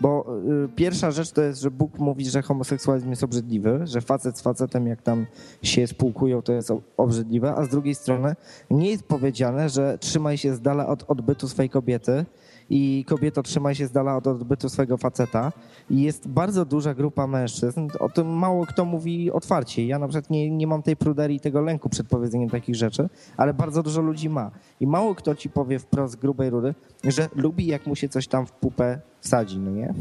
B: Bo y, pierwsza rzecz to jest, że Bóg mówi, że homoseksualizm jest obrzydliwy, że facet z facetem jak tam się spółkują to jest obrzydliwe, a z drugiej strony nie jest powiedziane, że trzymaj się z dala od odbytu swojej kobiety, i kobieto trzymaj się z dala od odbytu swojego faceta. I jest bardzo duża grupa mężczyzn, o tym mało kto mówi otwarcie. Ja na przykład nie, nie mam tej pruderii, tego lęku przed powiedzeniem takich rzeczy, ale bardzo dużo ludzi ma. I mało kto ci powie wprost grubej rudy, że lubi jak mu się coś tam w pupę wsadzi, no nie?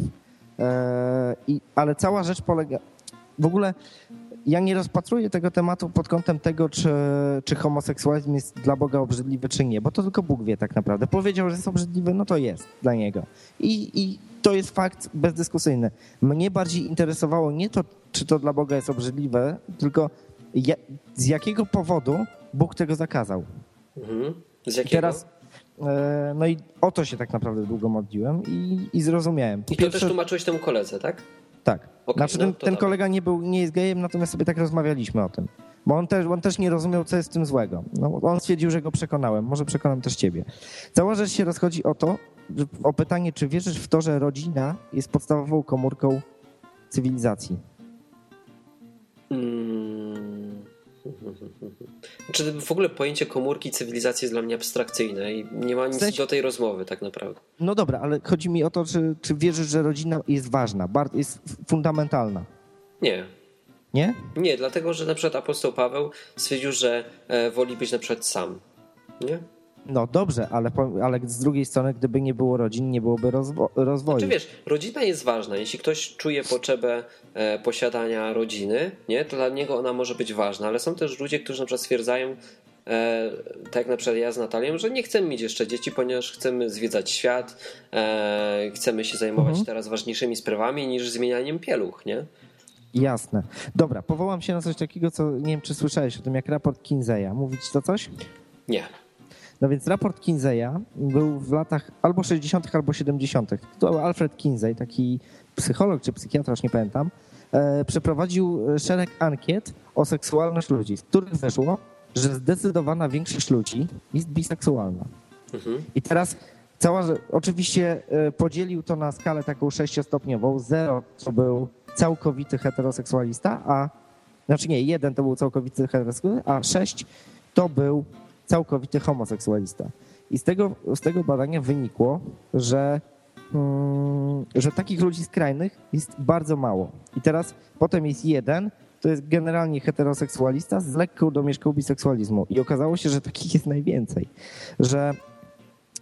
B: Eee, i, ale cała rzecz polega... W ogóle ja nie rozpatruję tego tematu pod kątem tego, czy, czy homoseksualizm jest dla Boga obrzydliwy, czy nie, bo to tylko Bóg wie tak naprawdę. Powiedział, że jest obrzydliwy, no to jest dla Niego. I, i to jest fakt bezdyskusyjny. Mnie bardziej interesowało nie to, czy to dla Boga jest obrzydliwe, tylko ja, z jakiego powodu Bóg tego zakazał.
A: Mhm. Z jakiego?
B: Teraz, e, no i o to się tak naprawdę długo modliłem i, i zrozumiałem.
A: I to
B: pierwsze-
A: też tłumaczyłeś temu koledze, tak?
B: Tak.
A: Okej,
B: znaczy
A: no
B: ten,
A: to
B: ten kolega nie, był, nie jest gejem, natomiast sobie tak rozmawialiśmy o tym. Bo on też, on też nie rozumiał, co jest w tym złego. No, on stwierdził, że go przekonałem. Może przekonam też ciebie. Cała rzecz się rozchodzi o to, o pytanie, czy wierzysz w to, że rodzina jest podstawową komórką cywilizacji?
A: Mm. Czy w ogóle pojęcie komórki cywilizacji jest dla mnie abstrakcyjne i nie ma nic
B: W sensie-
A: do tej rozmowy tak naprawdę.
B: No dobra, ale chodzi mi o to, czy, czy wierzysz, że rodzina jest ważna, jest fundamentalna,
A: Nie.
B: nie?
A: Nie, dlatego że na przykład apostoł Paweł stwierdził, że e, woli być na przykład sam. Nie?
B: No dobrze, ale, ale z drugiej strony, gdyby nie było rodzin, nie byłoby rozwo- rozwoju.
A: Czy wiesz, rodzina jest ważna. Jeśli ktoś czuje potrzebę e, posiadania rodziny, nie, to dla niego ona może być ważna, ale są też ludzie, którzy na przykład stwierdzają, e, tak jak na przykład ja z Natalią, że nie chcemy mieć jeszcze dzieci, ponieważ chcemy zwiedzać świat, e, chcemy się zajmować
B: Mhm.
A: teraz ważniejszymi sprawami niż zmienianiem pieluch, nie?
B: Jasne. Dobra, powołam się na coś takiego, co nie wiem, czy słyszałeś o tym, jak raport Kinseya. Mówić to coś?
A: Nie.
B: No więc raport Kinseya był w latach albo 60., albo 70. To Alfred Kinsey, taki psycholog czy psychiatra, już nie pamiętam, e, przeprowadził szereg ankiet o seksualność ludzi, z których wyszło, że zdecydowana większość ludzi jest biseksualna.
A: Mhm.
B: I teraz cała, oczywiście e, podzielił to na skalę taką sześciostopniową. Zero to był całkowity heteroseksualista, a znaczy nie, jeden to był całkowity heteroseksualista, a sześć to był całkowity homoseksualista. I z tego, z tego badania wynikło, że, mm, że takich ludzi skrajnych jest bardzo mało. I teraz potem jest jeden, to jest generalnie heteroseksualista z lekką domieszką biseksualizmu. I okazało się, że takich jest najwięcej. Że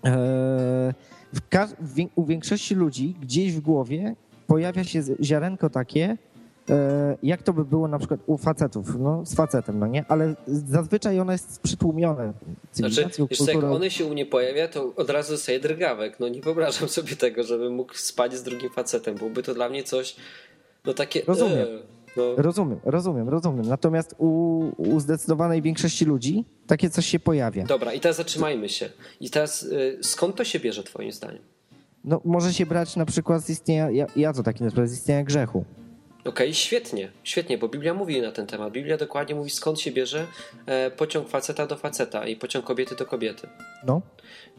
B: e, w u większości ludzi gdzieś w głowie pojawia się ziarenko takie, jak to by było na przykład u facetów, no z facetem, no nie? Ale zazwyczaj ono jest przytłumione
A: Znaczy, co, jak
B: kulturą.
A: one się u mnie pojawia, to od razu dostaję drgawek. No nie wyobrażam sobie tego, żebym mógł spać z drugim facetem. Byłoby to dla mnie coś, no takie...
B: Rozumiem.
A: e, no,
B: Rozumiem, rozumiem, rozumiem. Natomiast u, u zdecydowanej większości ludzi takie coś się pojawia.
A: Dobra, i teraz zatrzymajmy się. I teraz y, skąd to się bierze twoim zdaniem?
B: No, może się brać na przykład z istnienia, ja, ja to taki nazywam, z istnienia grzechu.
A: Okej, świetnie, świetnie, bo Biblia mówi na ten temat. Biblia dokładnie mówi skąd się bierze e, pociąg faceta do faceta i pociąg kobiety do kobiety.
B: No,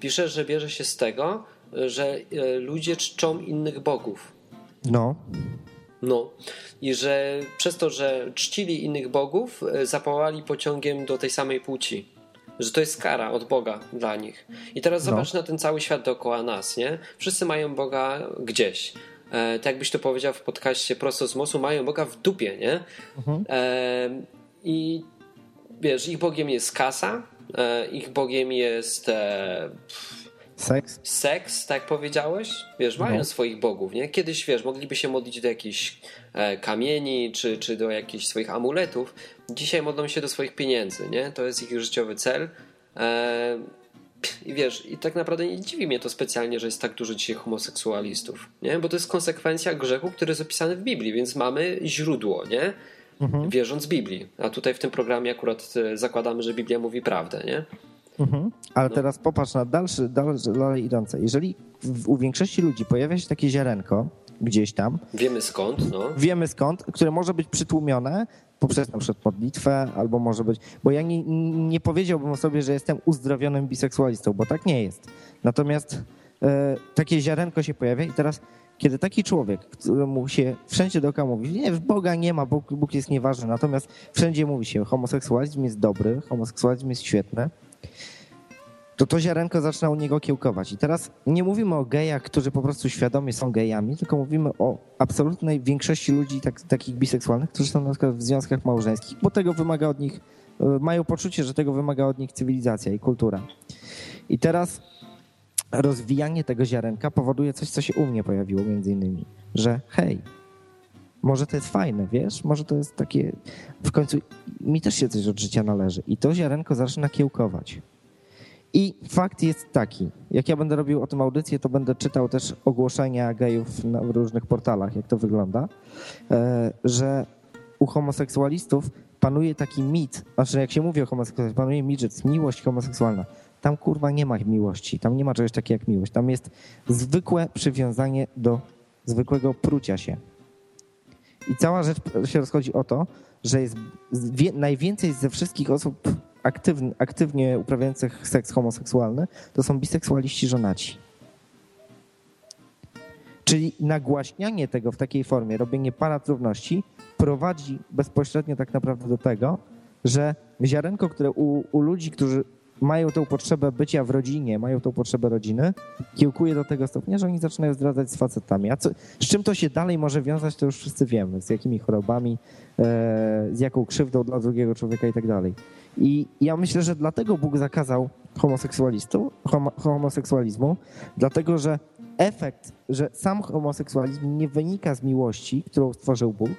A: Pisze, że bierze się z tego, że e, ludzie czczą innych bogów.
B: no,
A: No. I że przez to, że czcili innych bogów, e, zapołali pociągiem do tej samej płci. Że to jest kara od Boga dla nich. I teraz
B: No.
A: zobacz na ten cały świat dookoła nas, nie? Wszyscy mają Boga gdzieś. E, tak jakbyś to powiedział w podcaście prosto z mosu, mają Boga w dupie, nie?
B: Mhm.
A: E, I wiesz, ich Bogiem jest kasa, e, ich Bogiem jest e,
B: seks.
A: seks, tak powiedziałeś, wiesz, mają
B: No.
A: swoich bogów, nie? Kiedyś, wiesz, mogliby się modlić do jakichś e, kamieni, czy, czy do jakichś swoich amuletów. Dzisiaj modlą się do swoich pieniędzy, nie? To jest ich życiowy cel. E, I wiesz, i tak naprawdę nie dziwi mnie to specjalnie, że jest tak dużo dzisiaj homoseksualistów, nie? Bo to jest konsekwencja grzechu, który jest opisany w Biblii, więc mamy źródło, nie?
B: Mhm.
A: Wierząc Biblii. A tutaj w tym programie akurat e, zakładamy, że Biblia mówi prawdę, nie?
B: Mhm. Ale
A: No.
B: teraz popatrz na dalszy, dalszy, dalej idące. Jeżeli w, u większości ludzi pojawia się takie ziarenko gdzieś tam,
A: Wiemy skąd, no.
B: wiemy skąd, które może być przytłumione poprzez na przykład modlitwę, albo może być, bo ja nie, nie powiedziałbym o sobie, że jestem uzdrowionym biseksualistą, bo tak nie jest. Natomiast e, takie ziarenko się pojawia i teraz, kiedy taki człowiek, któremu się wszędzie dookoła mówi, nie, Boga nie ma, Bóg, Bóg jest nieważny, natomiast wszędzie mówi się, homoseksualizm jest dobry, homoseksualizm jest świetny, to to ziarenko zaczyna u niego kiełkować. I teraz nie mówimy o gejach, którzy po prostu świadomie są gejami, tylko mówimy o absolutnej większości ludzi tak, takich biseksualnych, którzy są na przykład w związkach małżeńskich, bo tego wymaga od nich, e, mają poczucie, że tego wymaga od nich cywilizacja i kultura. I teraz rozwijanie tego ziarenka powoduje coś, co się u mnie pojawiło między innymi, że hej, może to jest fajne, wiesz, może to jest takie, w końcu mi też się coś od życia należy. I to ziarenko zaczyna kiełkować. I fakt jest taki, jak ja będę robił o tym audycję, to będę czytał też ogłoszenia gejów na różnych portalach, jak to wygląda, e, że u homoseksualistów panuje taki mit, znaczy jak się mówi o homoseksualizmie, panuje mit, że jest miłość homoseksualna. Tam kurwa nie ma miłości, tam nie ma czegoś takiego jak miłość. Tam jest zwykłe przywiązanie do zwykłego prucia się. I cała rzecz się rozchodzi o to, że jest najwięcej ze wszystkich osób aktywnie, uprawiających seks homoseksualny to są biseksualiści żonaci. Czyli nagłaśnianie tego w takiej formie, robienie parat równości prowadzi bezpośrednio tak naprawdę do tego, że ziarenko, które u, u ludzi, którzy mają tą potrzebę bycia w rodzinie, mają tą potrzebę rodziny, kiełkuje do tego stopnia, że oni zaczynają zdradzać z facetami. A co, z czym to się dalej może wiązać, to już wszyscy wiemy. Z jakimi chorobami, e, z jaką krzywdą dla drugiego człowieka i tak dalej. I ja myślę, że dlatego Bóg zakazał homoseksualistów, homo, homoseksualizmu, dlatego że efekt, że sam homoseksualizm nie wynika z miłości, którą stworzył Bóg,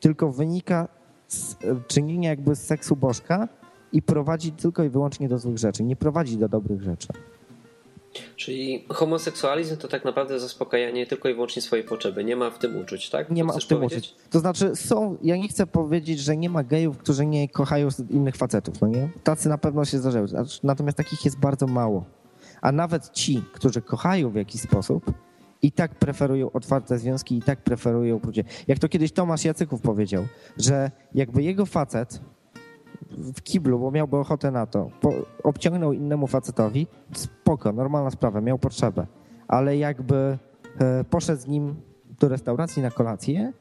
B: tylko wynika z czynienia jakby z seksu bożka i prowadzi tylko i wyłącznie do złych rzeczy, nie prowadzi do dobrych rzeczy.
A: Czyli homoseksualizm to tak naprawdę zaspokajanie tylko i wyłącznie swojej potrzeby. Nie ma w tym uczuć, tak?
B: Nie ma w tym uczuć. To znaczy są, ja nie chcę powiedzieć, że nie ma gejów, którzy nie kochają innych facetów, no nie? Tacy na pewno się zdarzają. Natomiast takich jest bardzo mało. A nawet ci, którzy kochają w jakiś sposób, i tak preferują otwarte związki, i tak preferują uczucie. Jak to kiedyś Tomasz Jacyków powiedział, że jakby jego facet w kiblu, bo miałby ochotę na to, po, obciągnął innemu facetowi, spoko, normalna sprawa, miał potrzebę, ale jakby e, poszedł z nim do restauracji na kolację,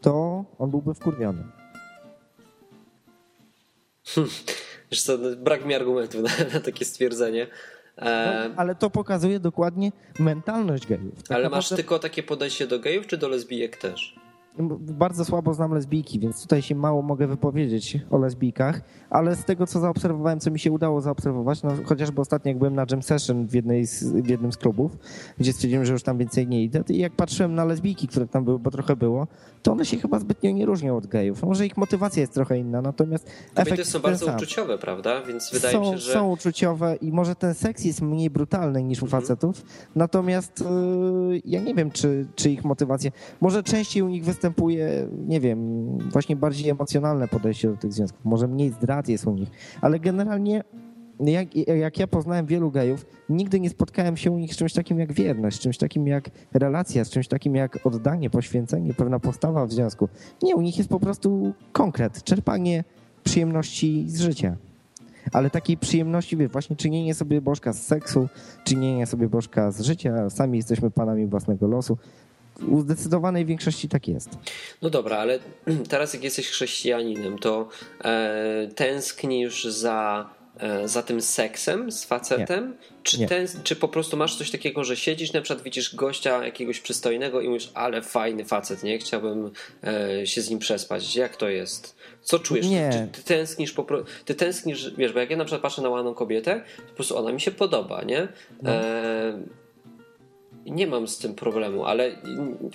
B: to on byłby wkurwiony.
A: Hmm. Co, no, brak mi argumentu na, na takie stwierdzenie.
B: No, ale to pokazuje dokładnie mentalność gejów.
A: Tak ale masz tylko takie podejście do gejów, czy do lesbijek też?
B: Bardzo słabo znam lesbijki, więc tutaj się mało mogę wypowiedzieć o lesbijkach, ale z tego, co zaobserwowałem, co mi się udało zaobserwować, no chociażby ostatnio jak byłem na jam session w, jednej z, w jednym z klubów, gdzie stwierdziłem, że już tam więcej nie idę, i jak patrzyłem na lesbijki, które tam były, bo trochę było, to one się chyba zbytnio nie różnią od gejów. Może ich motywacja jest trochę inna, natomiast
A: Kobiety efekt są bardzo sam. uczuciowe, prawda? Więc wydaje
B: są,
A: mi się, że...
B: Są uczuciowe i może ten seks jest mniej brutalny niż u mhm. facetów, natomiast yy, ja nie wiem, czy, czy ich motywacja... Może częściej u nich występuje, nie wiem, właśnie bardziej emocjonalne podejście do tych związków. Może mniej zdrad jest u nich, ale generalnie jak, jak, ja poznałem wielu gejów, nigdy nie spotkałem się u nich z czymś takim jak wierność, z czymś takim jak relacja, z czymś takim jak oddanie, poświęcenie, pewna postawa w związku. Nie, u nich jest po prostu konkret, czerpanie przyjemności z życia. Ale takiej przyjemności, wie, właśnie czynienie sobie bożka z seksu, czynienie sobie bożka z życia, sami jesteśmy panami własnego losu. U zdecydowanej większości tak jest.
A: No dobra, ale teraz jak jesteś chrześcijaninem, to e, tęsknisz za E, za tym seksem z facetem? Nie. Czy, nie. Ten, czy po prostu masz coś takiego, że siedzisz, na przykład widzisz gościa jakiegoś przystojnego i mówisz, ale fajny facet, nie? Chciałbym e, się z nim przespać. Jak to jest? Co czujesz?
B: Nie.
A: Czy ty tęsknisz, po, ty tęsknisz, wiesz, bo jak ja na przykład patrzę na ładną kobietę, to po prostu ona mi się podoba, nie? No. E, nie mam z tym problemu, ale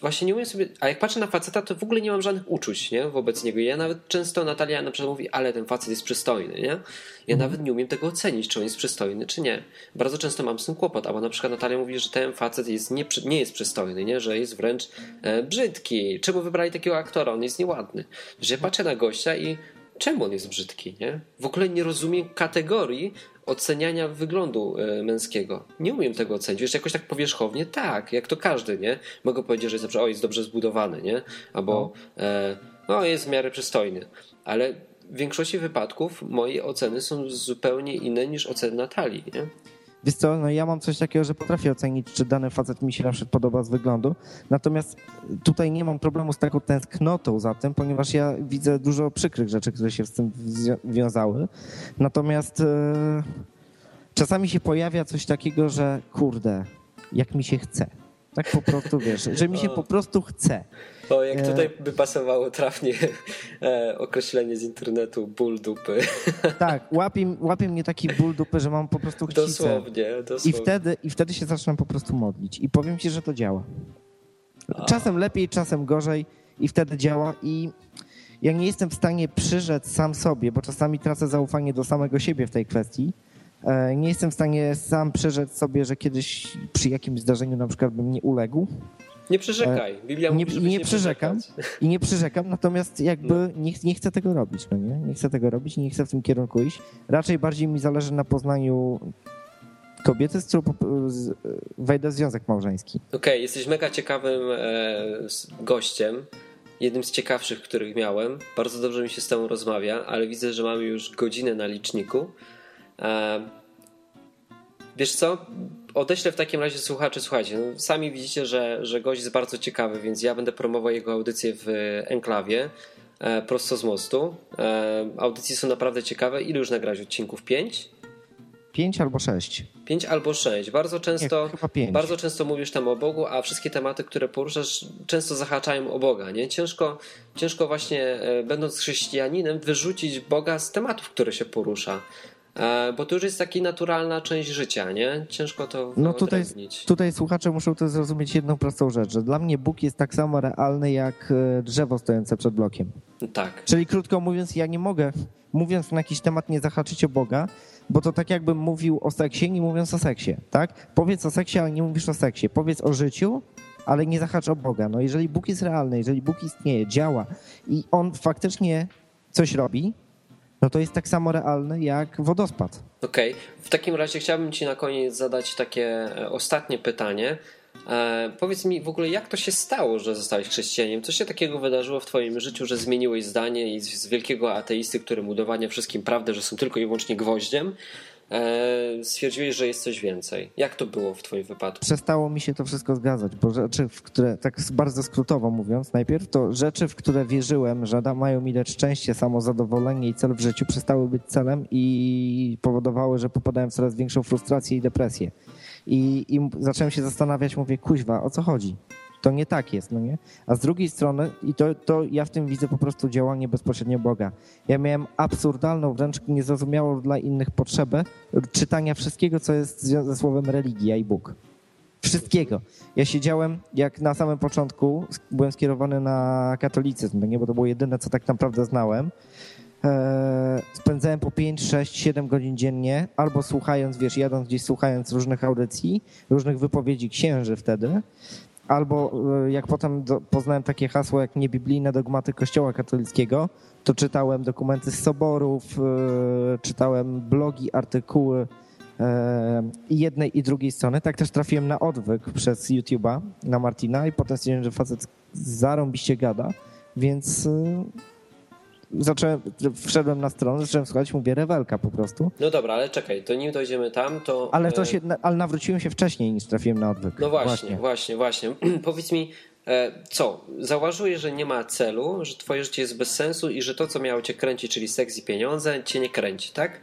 A: właśnie nie umiem sobie. A jak patrzę na faceta, to w ogóle nie mam żadnych uczuć nie? wobec niego. Ja nawet często Natalia na przykład mówi, ale ten facet jest przystojny, nie? Ja mhm. nawet nie umiem tego ocenić, czy on jest przystojny, czy nie. Bardzo często mam z tym kłopot, albo na przykład Natalia mówi, że ten facet jest nie, nie jest przystojny, nie? że jest wręcz e, brzydki. Czemu wybrali takiego aktora? On jest nieładny. Że ja patrzę na gościa i czemu on jest brzydki, nie? W ogóle nie rozumiem kategorii oceniania wyglądu e, męskiego. Nie umiem tego ocenić. Wiesz, jakoś tak powierzchownie, tak, jak to każdy, nie? Mogę powiedzieć, że jest, dobrze, o, jest dobrze zbudowany, nie? Albo no. E, no, jest w miarę przystojny. Ale w większości wypadków moje oceny są zupełnie inne niż oceny Natalii, nie?
B: Wiesz co, no ja mam coś takiego, że potrafię ocenić, czy dany facet mi się na przykład podoba z wyglądu, natomiast tutaj nie mam problemu z taką tęsknotą za tym, ponieważ ja widzę dużo przykrych rzeczy, które się z tym wiązały. Natomiast e, czasami się pojawia coś takiego, że kurde, jak mi się chce. Tak po prostu, wiesz, że mi się po prostu chce.
A: O, jak e, tutaj by pasowało trafnie e, określenie z internetu ból dupy.
B: Tak, łapie, łapie mnie taki ból dupy, że mam po prostu chcicę.
A: Dosłownie, dosłownie.
B: I wtedy, I wtedy się zaczynam po prostu modlić. I powiem ci, że to działa. Czasem lepiej, czasem gorzej i wtedy działa i ja nie jestem w stanie przyrzec sam sobie, bo czasami tracę zaufanie do samego siebie w tej kwestii. E, nie jestem w stanie sam przyrzec sobie, że kiedyś przy jakimś zdarzeniu na przykład bym nie uległ
A: Nie przyrzekaj. Biblia mówi,
B: nie, nie, nie przyrzekam i nie przyrzekam, natomiast jakby no. nie, nie chcę tego robić, no nie? Nie chcę tego robić, nie chcę w tym kierunku iść. Raczej bardziej mi zależy na poznaniu kobiety, z którą wejdę w związek małżeński.
A: Okej, okay, jesteś mega ciekawym e, gościem. Jednym z ciekawszych, których miałem. Bardzo dobrze mi się z tobą rozmawia, ale widzę, że mamy już godzinę na liczniku. E, wiesz co? Odeślę w takim razie słuchaczy, słuchajcie, no, sami widzicie, że, że gość jest bardzo ciekawy, więc ja będę promował jego audycję w Enklawie e, prosto z mostu. E, audycje są naprawdę ciekawe. Ile już nagrać odcinków? Pięć?
B: Pięć albo sześć.
A: Pięć albo sześć. Bardzo często, Nie, bardzo często mówisz tam o Bogu, a wszystkie tematy, które poruszasz, często zahaczają o Boga. Nie? Ciężko, ciężko właśnie, e, będąc chrześcijaninem, wyrzucić Boga z tematów, które się porusza. E, bo to już jest taka naturalna część życia, nie? Ciężko to
B: No tutaj, tutaj słuchacze muszą to zrozumieć jedną prostą rzecz, że dla mnie Bóg jest tak samo realny jak e, drzewo stojące przed blokiem.
A: Tak.
B: Czyli krótko mówiąc, ja nie mogę, mówiąc na jakiś temat, nie zahaczyć o Boga, bo to tak jakbym mówił o seksie, nie mówiąc o seksie, tak? Powiedz o seksie, ale nie mówisz o seksie. Powiedz o życiu, ale nie zahacz o Boga. No jeżeli Bóg jest realny, jeżeli Bóg istnieje, działa i On faktycznie coś robi, no to jest tak samo realne jak wodospad.
A: Okej, okay. w takim razie chciałbym Ci na koniec zadać takie e, ostatnie pytanie. E, powiedz mi w ogóle, jak to się stało, że zostałeś chrześcijaniem? Co się takiego wydarzyło w Twoim życiu, że zmieniłeś zdanie i z wielkiego ateisty, który udowadnia wszystkim prawdę, że są tylko i wyłącznie gwoździem, stwierdziłeś, że jest coś więcej. Jak to było w Twoim wypadku?
B: Przestało mi się to wszystko zgadzać, bo rzeczy, w które, tak bardzo skrótowo mówiąc, najpierw to rzeczy, w które wierzyłem, że mają mi dać szczęście, samozadowolenie i cel w życiu, przestały być celem i powodowały, że popadałem w coraz większą frustrację i depresję. I, I zacząłem się zastanawiać, mówię, kuźwa, o co chodzi? To nie tak jest, no nie? A z drugiej strony, i to, to ja w tym widzę po prostu działanie bezpośrednio Boga. Ja miałem absurdalną, wręcz niezrozumiałą dla innych potrzebę czytania wszystkiego, co jest ze słowem religia i Bóg. Wszystkiego. Ja siedziałem, jak na samym początku byłem skierowany na katolicyzm, no nie? bo to było jedyne, co tak naprawdę znałem. E, spędzałem po 5, 6, 7 godzin dziennie, albo słuchając, wiesz, jadąc gdzieś, słuchając różnych audycji, różnych wypowiedzi księży wtedy, albo e, jak potem poznałem takie hasło jak niebiblijne dogmaty Kościoła katolickiego, to czytałem dokumenty z soborów, e, czytałem blogi, artykuły i jednej i drugiej strony. Tak też trafiłem na odwyk przez YouTube'a, na Martina i potem stwierdziłem, że facet zarąbiście gada, więc zacząłem, wszedłem na stronę, zacząłem słuchać, mówię rewelka po prostu.
A: No dobra, ale czekaj, to nim dojdziemy tam, to...
B: Ale to e, się, ale nawróciłem się wcześniej niż trafiłem na odwyk.
A: No właśnie, właśnie, właśnie. właśnie. Powiedz mi, e, co, zauważyłeś, że nie ma celu, że twoje życie jest bez sensu i że to, co miało cię kręcić, czyli seks i pieniądze, cię nie kręci, tak?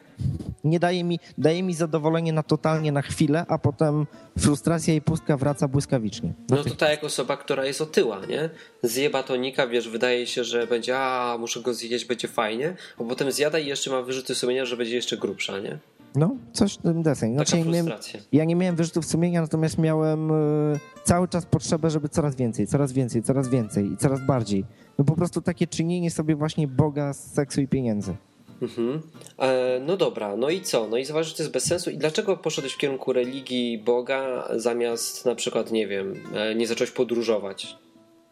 B: Nie daje mi, daje mi zadowolenie na totalnie na chwilę, a potem frustracja i pustka wraca błyskawicznie.
A: No to tak jak osoba, która jest otyła, nie? Zje batonika, wiesz, wydaje się, że będzie, a muszę go zjeść, będzie fajnie, a potem zjada i jeszcze ma wyrzuty sumienia, że będzie jeszcze grubsza, nie?
B: No, coś ten deseń.
A: Znaczy, Taka
B: miałem, ja nie miałem wyrzutów sumienia, natomiast miałem y, cały czas potrzebę, żeby coraz więcej, coraz więcej, coraz więcej i coraz bardziej. No po prostu takie czynienie sobie właśnie Boga z seksu i pieniędzy.
A: Mhm. E, no dobra, no i co? No i zauważ, że to jest bez sensu. I dlaczego poszedłeś w kierunku religii Boga zamiast na przykład, nie wiem, e, nie zacząłeś podróżować?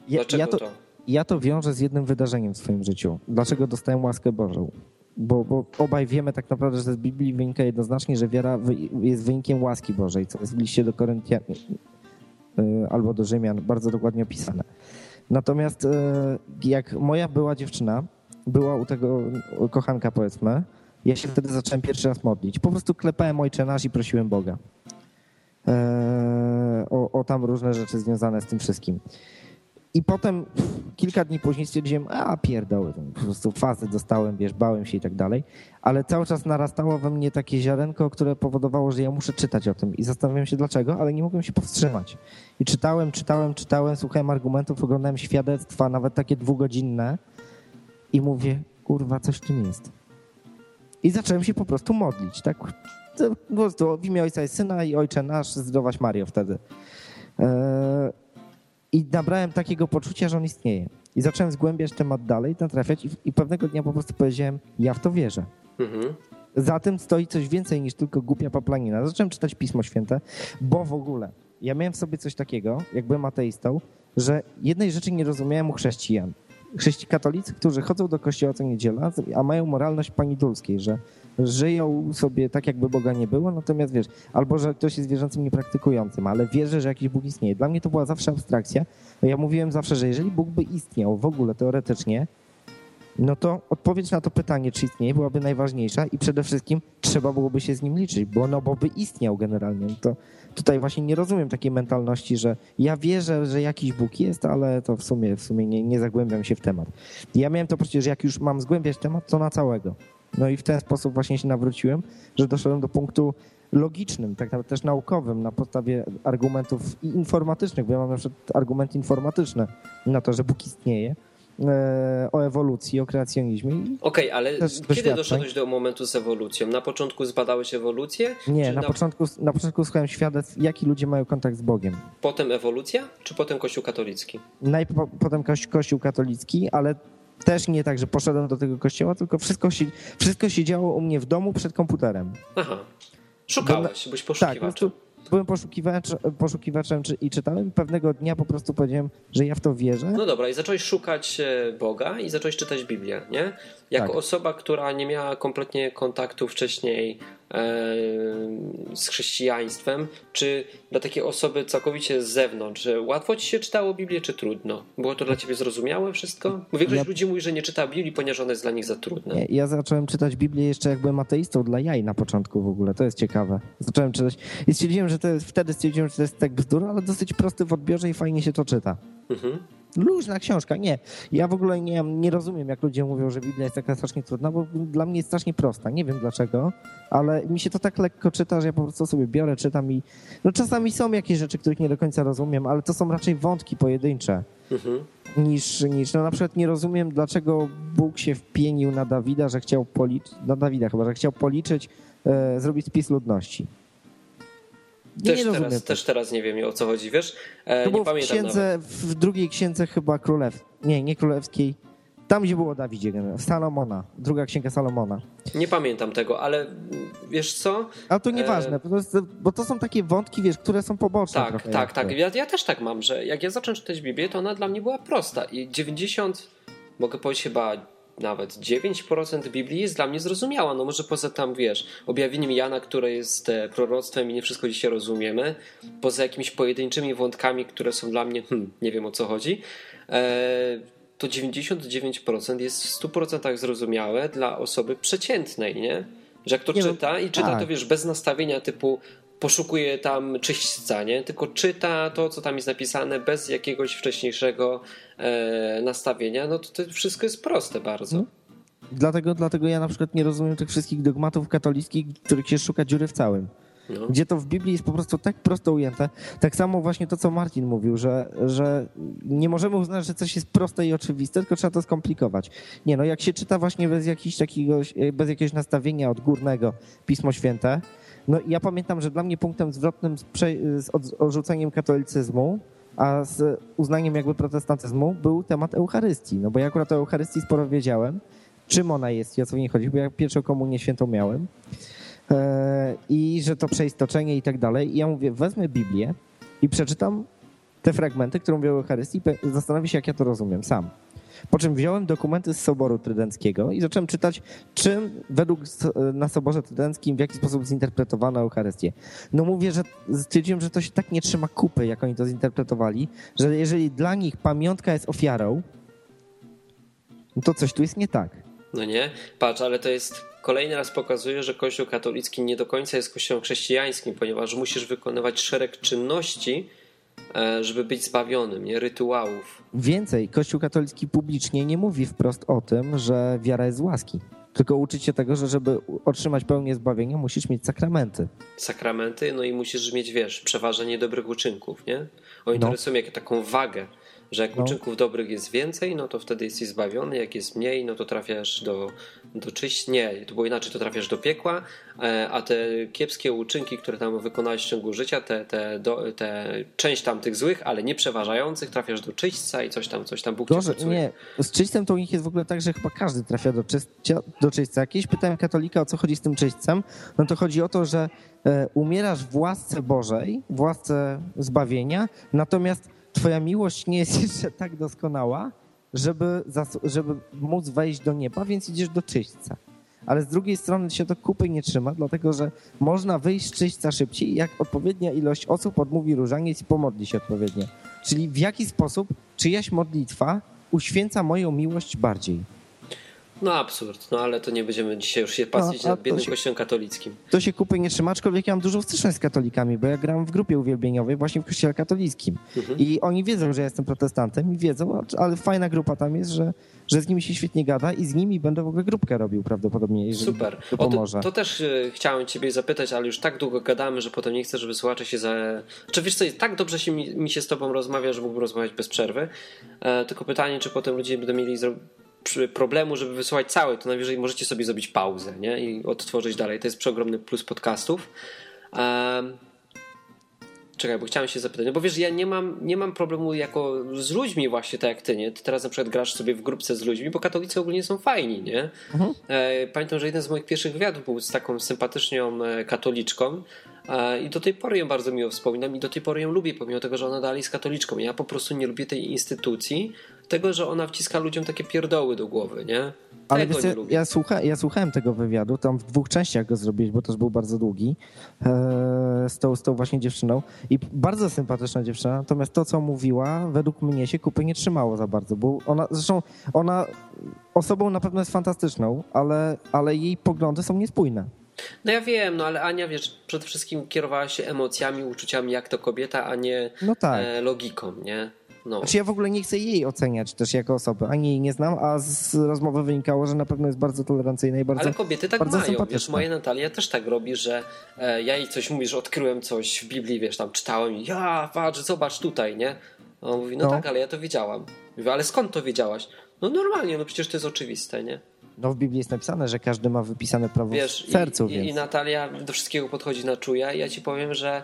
A: Dlaczego
B: ja, ja to, to? Ja to wiążę z jednym wydarzeniem w swoim życiu. Dlaczego dostałem łaskę Bożą? Bo, bo obaj wiemy tak naprawdę, że z Biblii wynika jednoznacznie, że wiara jest wynikiem łaski Bożej, co jest w liście do Koryntian e, albo do Rzymian bardzo dokładnie opisane. Natomiast e, jak moja była dziewczyna, była u tego kochanka, powiedzmy. Ja się wtedy zacząłem pierwszy raz modlić. Po prostu klepałem ojcze nasz i prosiłem Boga. Eee, o, o tam różne rzeczy związane z tym wszystkim. I potem kilka dni później stwierdziłem, a pierdoły, po prostu fazę dostałem, wiesz, bałem się i tak dalej, ale cały czas narastało we mnie takie ziarenko, które powodowało, że ja muszę czytać o tym i zastanawiałem się dlaczego, ale nie mogłem się powstrzymać. I czytałem, czytałem, czytałem, słuchałem argumentów, oglądałem świadectwa, nawet takie dwugodzinne, i mówię, kurwa, coś w tym jest. I zacząłem się po prostu modlić, tak? Po prostu w imię Ojca i Syna i Ojcze Nasz, zdrowaś Mario wtedy. E, I nabrałem takiego poczucia, że On istnieje. I zacząłem zgłębiać temat dalej, natrafiać i, i pewnego dnia po prostu powiedziałem, ja w to wierzę. Mhm. Za tym stoi coś więcej niż tylko głupia paplanina. Zacząłem czytać Pismo Święte, bo w ogóle ja miałem w sobie coś takiego, jak byłem ateistą, że jednej rzeczy nie rozumiałem u chrześcijan. Chrześci katolicy, którzy chodzą do kościoła co niedziela, a mają moralność pani dulskiej, że żyją sobie tak, jakby Boga nie było, natomiast wiesz, albo że ktoś jest wierzącym niepraktykującym, ale wierzy, że jakiś Bóg istnieje. Dla mnie to była zawsze abstrakcja. Ja mówiłem zawsze, że jeżeli Bóg by istniał w ogóle teoretycznie, no to odpowiedź na to pytanie, czy istnieje, byłaby najważniejsza i przede wszystkim trzeba byłoby się z nim liczyć, bo no bo by istniał generalnie. No to tutaj właśnie nie rozumiem takiej mentalności, że ja wierzę, że jakiś Bóg jest, ale to w sumie, w sumie nie, nie zagłębiam się w temat. Ja miałem to przecież, że jak już mam zgłębiać temat, to na całego. No i w ten sposób właśnie się nawróciłem, że doszedłem do punktu logicznym, tak naprawdę też naukowym, na podstawie argumentów informatycznych, bo ja mam na przykład argumenty informatyczne na to, że Bóg istnieje, o ewolucji, o kreacjonizmie.
A: Okej, okay, ale kiedy doszedłeś do momentu z ewolucją? Na początku zbadałeś ewolucję?
B: Nie, na, na, Początku, na początku słuchałem świadectw, jaki ludzie mają kontakt z Bogiem.
A: Potem ewolucja, czy potem Kościół katolicki?
B: Najpierw potem Kościół katolicki, ale też nie tak, że poszedłem do tego kościoła, tylko wszystko się, wszystko się działo u mnie w domu przed komputerem.
A: Aha. Szukałeś, byłeś poszukiwaczem. Tak,
B: byłem poszukiwaczem, poszukiwaczem i czytałem. Pewnego dnia po prostu powiedziałem, że ja w to wierzę.
A: No dobra, i zacząłeś szukać e, Boga i zacząłeś czytać Biblię, nie? Jako tak. osoba, która nie miała kompletnie kontaktu wcześniej z chrześcijaństwem, czy dla takiej osoby całkowicie z zewnątrz, łatwo ci się czytało Biblię, czy trudno? Było to dla ciebie zrozumiałe wszystko? Bo większość ja... ludzi mówi, że nie czyta Biblii, ponieważ ona jest dla nich za trudna.
B: Nie, ja zacząłem czytać Biblię jeszcze jak byłem ateistą dla jaj na początku w ogóle, to jest ciekawe. Zacząłem czytać i stwierdziłem, że to jest, wtedy stwierdziłem, że to jest tak bzdura, ale dosyć prosty w odbiorze i fajnie się to czyta. Mhm. Luźna książka, nie. Ja w ogóle nie, nie rozumiem, jak ludzie mówią, że Biblia jest taka strasznie trudna, bo dla mnie jest strasznie prosta. Nie wiem dlaczego, ale mi się to tak lekko czyta, że ja po prostu sobie biorę, czytam i... No czasami są jakieś rzeczy, których nie do końca rozumiem, ale to są raczej wątki pojedyncze. Mhm. Niż, niż, no na przykład nie rozumiem, dlaczego Bóg się wpienił na Dawida, że chciał policzyć, na Dawida chyba, że chciał policzyć, e, zrobić spis ludności.
A: Nie, też, nie teraz, też teraz nie wiem o co chodzi, wiesz?
B: E, to nie pamiętam w, księdze, w drugiej księdze chyba królew, nie, nie królewskiej, tam gdzie było Dawidzie, Salomona, druga księga Salomona.
A: Nie pamiętam tego, ale wiesz co?
B: Ale to nieważne, e... bo to są takie wątki, wiesz, które są poboczne.
A: Tak, tak, tak. Ja, ja też tak mam, że jak ja zacząłem czytać Biblię, to ona dla mnie była prosta i 90, mogę powiedzieć chyba nawet 9% Biblii jest dla mnie zrozumiała. No może poza tam, wiesz, objawieniem Jana, które jest e, proroctwem i nie wszystko dzisiaj rozumiemy, poza jakimiś pojedynczymi wątkami, które są dla mnie, hmm, nie wiem o co chodzi, e, to 99% jest w 100% zrozumiałe dla osoby przeciętnej, nie? Że jak to nie no, czyta i czyta tak. to, wiesz, bez nastawienia typu poszukuje tam czyśćca, nie? Tylko czyta to, co tam jest napisane bez jakiegoś wcześniejszego e, nastawienia, no to, to wszystko jest proste bardzo. No.
B: Dlatego, dlatego ja na przykład nie rozumiem tych wszystkich dogmatów katolickich, których się szuka dziury w całym. No. Gdzie to w Biblii jest po prostu tak prosto ujęte. Tak samo właśnie to, co Martin mówił, że, że nie możemy uznać, że coś jest proste i oczywiste, tylko trzeba to skomplikować. Nie, no jak się czyta właśnie bez, jakiegoś takiego, bez jakiegoś nastawienia odgórnego Pismo Święte, no ja pamiętam, że dla mnie punktem zwrotnym z, z odrzuceniem katolicyzmu, a z uznaniem jakby protestantyzmu był temat Eucharystii. No bo ja akurat o Eucharystii sporo wiedziałem, czym ona jest i o co w niej chodzi, bo ja pierwszą komunię świętą miałem e, i że to przeistoczenie i tak dalej. I ja mówię, wezmę Biblię i przeczytam te fragmenty, które mówią o Eucharystii i zastanowię się, jak ja to rozumiem sam. Po czym wziąłem dokumenty z Soboru Trydenckiego i zacząłem czytać, czym według na Soborze Trydenckim, w jaki sposób zinterpretowano Eucharystię. No mówię, że stwierdziłem, że to się tak nie trzyma kupy, jak oni to zinterpretowali, że jeżeli dla nich pamiątka jest ofiarą, no to coś tu jest nie tak.
A: No nie? Patrz, ale to jest kolejny raz pokazuje, że Kościół katolicki nie do końca jest kościołem chrześcijańskim, ponieważ musisz wykonywać szereg czynności, żeby być zbawionym, nie rytuałów.
B: Więcej, Kościół katolicki publicznie nie mówi wprost o tym, że wiara jest łaski. Tylko uczyć się tego, że żeby otrzymać pełnię zbawienia, musisz mieć sakramenty.
A: Sakramenty, no i musisz mieć, wiesz, przeważenie dobrych uczynków, nie? Oni no. to rysują jak taką wagę, Że jak no. uczynków dobrych jest więcej, no to wtedy jesteś zbawiony, jak jest mniej, no to trafiasz do, do czyść. Nie, to było inaczej, to trafiasz do piekła, e, a te kiepskie uczynki, które tam wykonałeś w ciągu życia, te, te, do, te część tam tych złych, ale nie przeważających, trafiasz do czyśćca i coś tam, coś tam Bóg Boże,
B: Nie, z czyśćcem to u nich jest w ogóle tak, że chyba każdy trafia do, czyścia, do czyśćca. Jakieś pytałem katolika, o co chodzi z tym czyśćcem, no to chodzi o to, że e, umierasz w łasce Bożej, w łasce zbawienia, natomiast twoja miłość nie jest jeszcze tak doskonała, żeby, żeby móc wejść do nieba, więc idziesz do czyśćca. Ale z drugiej strony się to kupy nie trzyma, dlatego że można wyjść z czyśćca szybciej, jak odpowiednia ilość osób odmówi różaniec i pomodli się odpowiednio. Czyli w jaki sposób czyjaś modlitwa uświęca moją miłość bardziej.
A: No absurd, no ale to nie będziemy dzisiaj już się patrzeć no, nad biednym się, kościołem katolickim.
B: To się kupy nie trzyma, aczkolwiek ja mam dużą styczność z katolikami, bo ja gram w grupie uwielbieniowej właśnie w kościele katolickim. Mhm. I oni wiedzą, że ja jestem protestantem i wiedzą, ale fajna grupa tam jest, że, że z nimi się świetnie gada i z nimi będę w ogóle grupkę robił prawdopodobnie, jeżeli Super. to pomoże.
A: O, to, to, też y, chciałem ciebie zapytać, ale już tak długo gadamy, że potem nie chcę, żeby słuchacze się za... Czy wiesz co, tak dobrze się mi, mi, się z tobą rozmawia, że mógłbym rozmawiać bez przerwy, e, tylko pytanie, czy potem ludzie będą mieli problemu, żeby wysłuchać cały, to najwyżej możecie sobie zrobić pauzę nie? i odtworzyć dalej. To jest przeogromny plus podcastów. Um, czekaj, bo chciałem się zapytać, no bo wiesz, ja nie mam, nie mam problemu jako z ludźmi właśnie tak jak ty, nie? Ty teraz na przykład grasz sobie w grupce z ludźmi, bo katolicy ogólnie są fajni, nie? Mhm. E, pamiętam, że jeden z moich pierwszych wywiadów był z taką sympatyczną e, katoliczką, E, I do tej pory ją bardzo miło wspominam i do tej pory ją lubię, pomimo tego, że ona dalej jest katoliczką. Ja po prostu nie lubię tej instytucji, tego, że ona wciska ludziom takie pierdoły do głowy, nie?
B: Ale wiesz, ja, słucha, ja słuchałem tego wywiadu, tam w dwóch częściach go zrobiłeś, bo też był bardzo długi, e, z, tą, z tą właśnie dziewczyną i bardzo sympatyczna dziewczyna, natomiast to, co mówiła, według mnie się kupy nie trzymało za bardzo, bo ona, zresztą ona osobą na pewno jest fantastyczną, ale, ale jej poglądy są niespójne.
A: No ja wiem, no ale Ania, wiesz, przede wszystkim kierowała się emocjami, uczuciami jak to kobieta, a nie no tak. e, logiką, nie?
B: No. Znaczy ja w ogóle nie chcę jej oceniać też jako osoby, ani jej nie znam, a z rozmowy wynikało, że na pewno jest bardzo tolerancyjna i bardzo
A: Ale kobiety tak bardzo mają, wiesz, moja Natalia też tak robi, że e, ja jej coś mówisz, odkryłem coś w Biblii, wiesz, tam czytałem i ja, patrz, zobacz tutaj, nie? A on mówi, no, no, tak, ale ja to wiedziałam. Mówię, ale skąd to wiedziałaś? No normalnie, no przecież to jest oczywiste, nie?
B: No w Biblii jest napisane, że każdy ma wypisane prawo Wiesz, w sercu.
A: I, więc. i Natalia do wszystkiego podchodzi na czuje. Ja ci powiem, że,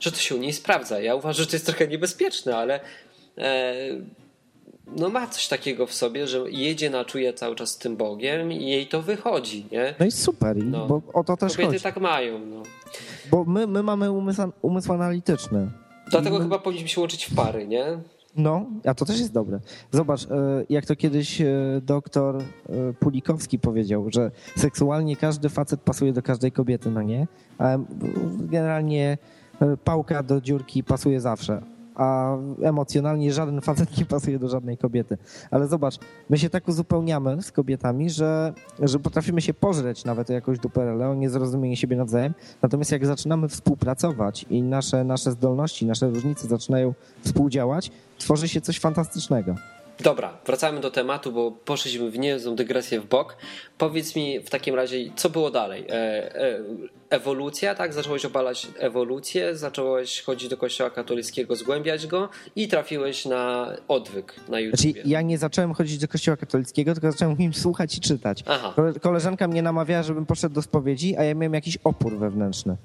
A: że to się u niej sprawdza. Ja uważam, że to jest trochę niebezpieczne, ale e, no ma coś takiego w sobie, że jedzie na czuje cały czas z tym Bogiem i jej to wychodzi, nie?
B: No i super, no. bo o to też
A: Kobiety
B: chodzi.
A: tak mają, no.
B: Bo my, my mamy umysł, umysł analityczny.
A: Dlatego my... chyba powinniśmy się łączyć w pary, nie?
B: No, a to też jest dobre. Zobacz, e, jak to kiedyś e, doktor e, Pulikowski powiedział, że seksualnie każdy facet pasuje do każdej kobiety, no nie? Generalnie pałka do dziurki pasuje zawsze a emocjonalnie żaden facet nie pasuje do żadnej kobiety. Ale zobacz, my się tak uzupełniamy z kobietami, że, że potrafimy się pożreć nawet o jakąś duperelę, o niezrozumienie siebie nawzajem. Natomiast jak zaczynamy współpracować i nasze, nasze zdolności, nasze różnice zaczynają współdziałać, tworzy się coś fantastycznego.
A: Dobra, wracamy do tematu, bo poszliśmy w niezłą dygresję w bok. Powiedz mi w takim razie, co było dalej? E, e, ewolucja, tak? Zacząłeś obalać ewolucję, zacząłeś chodzić do kościoła katolickiego, zgłębiać go i trafiłeś na odwyk na YouTube.
B: Znaczy, ja nie zacząłem chodzić do kościoła katolickiego, tylko zacząłem im słuchać i czytać. Aha. Koleżanka mnie namawiała, żebym poszedł do spowiedzi, a ja miałem jakiś opór wewnętrzny.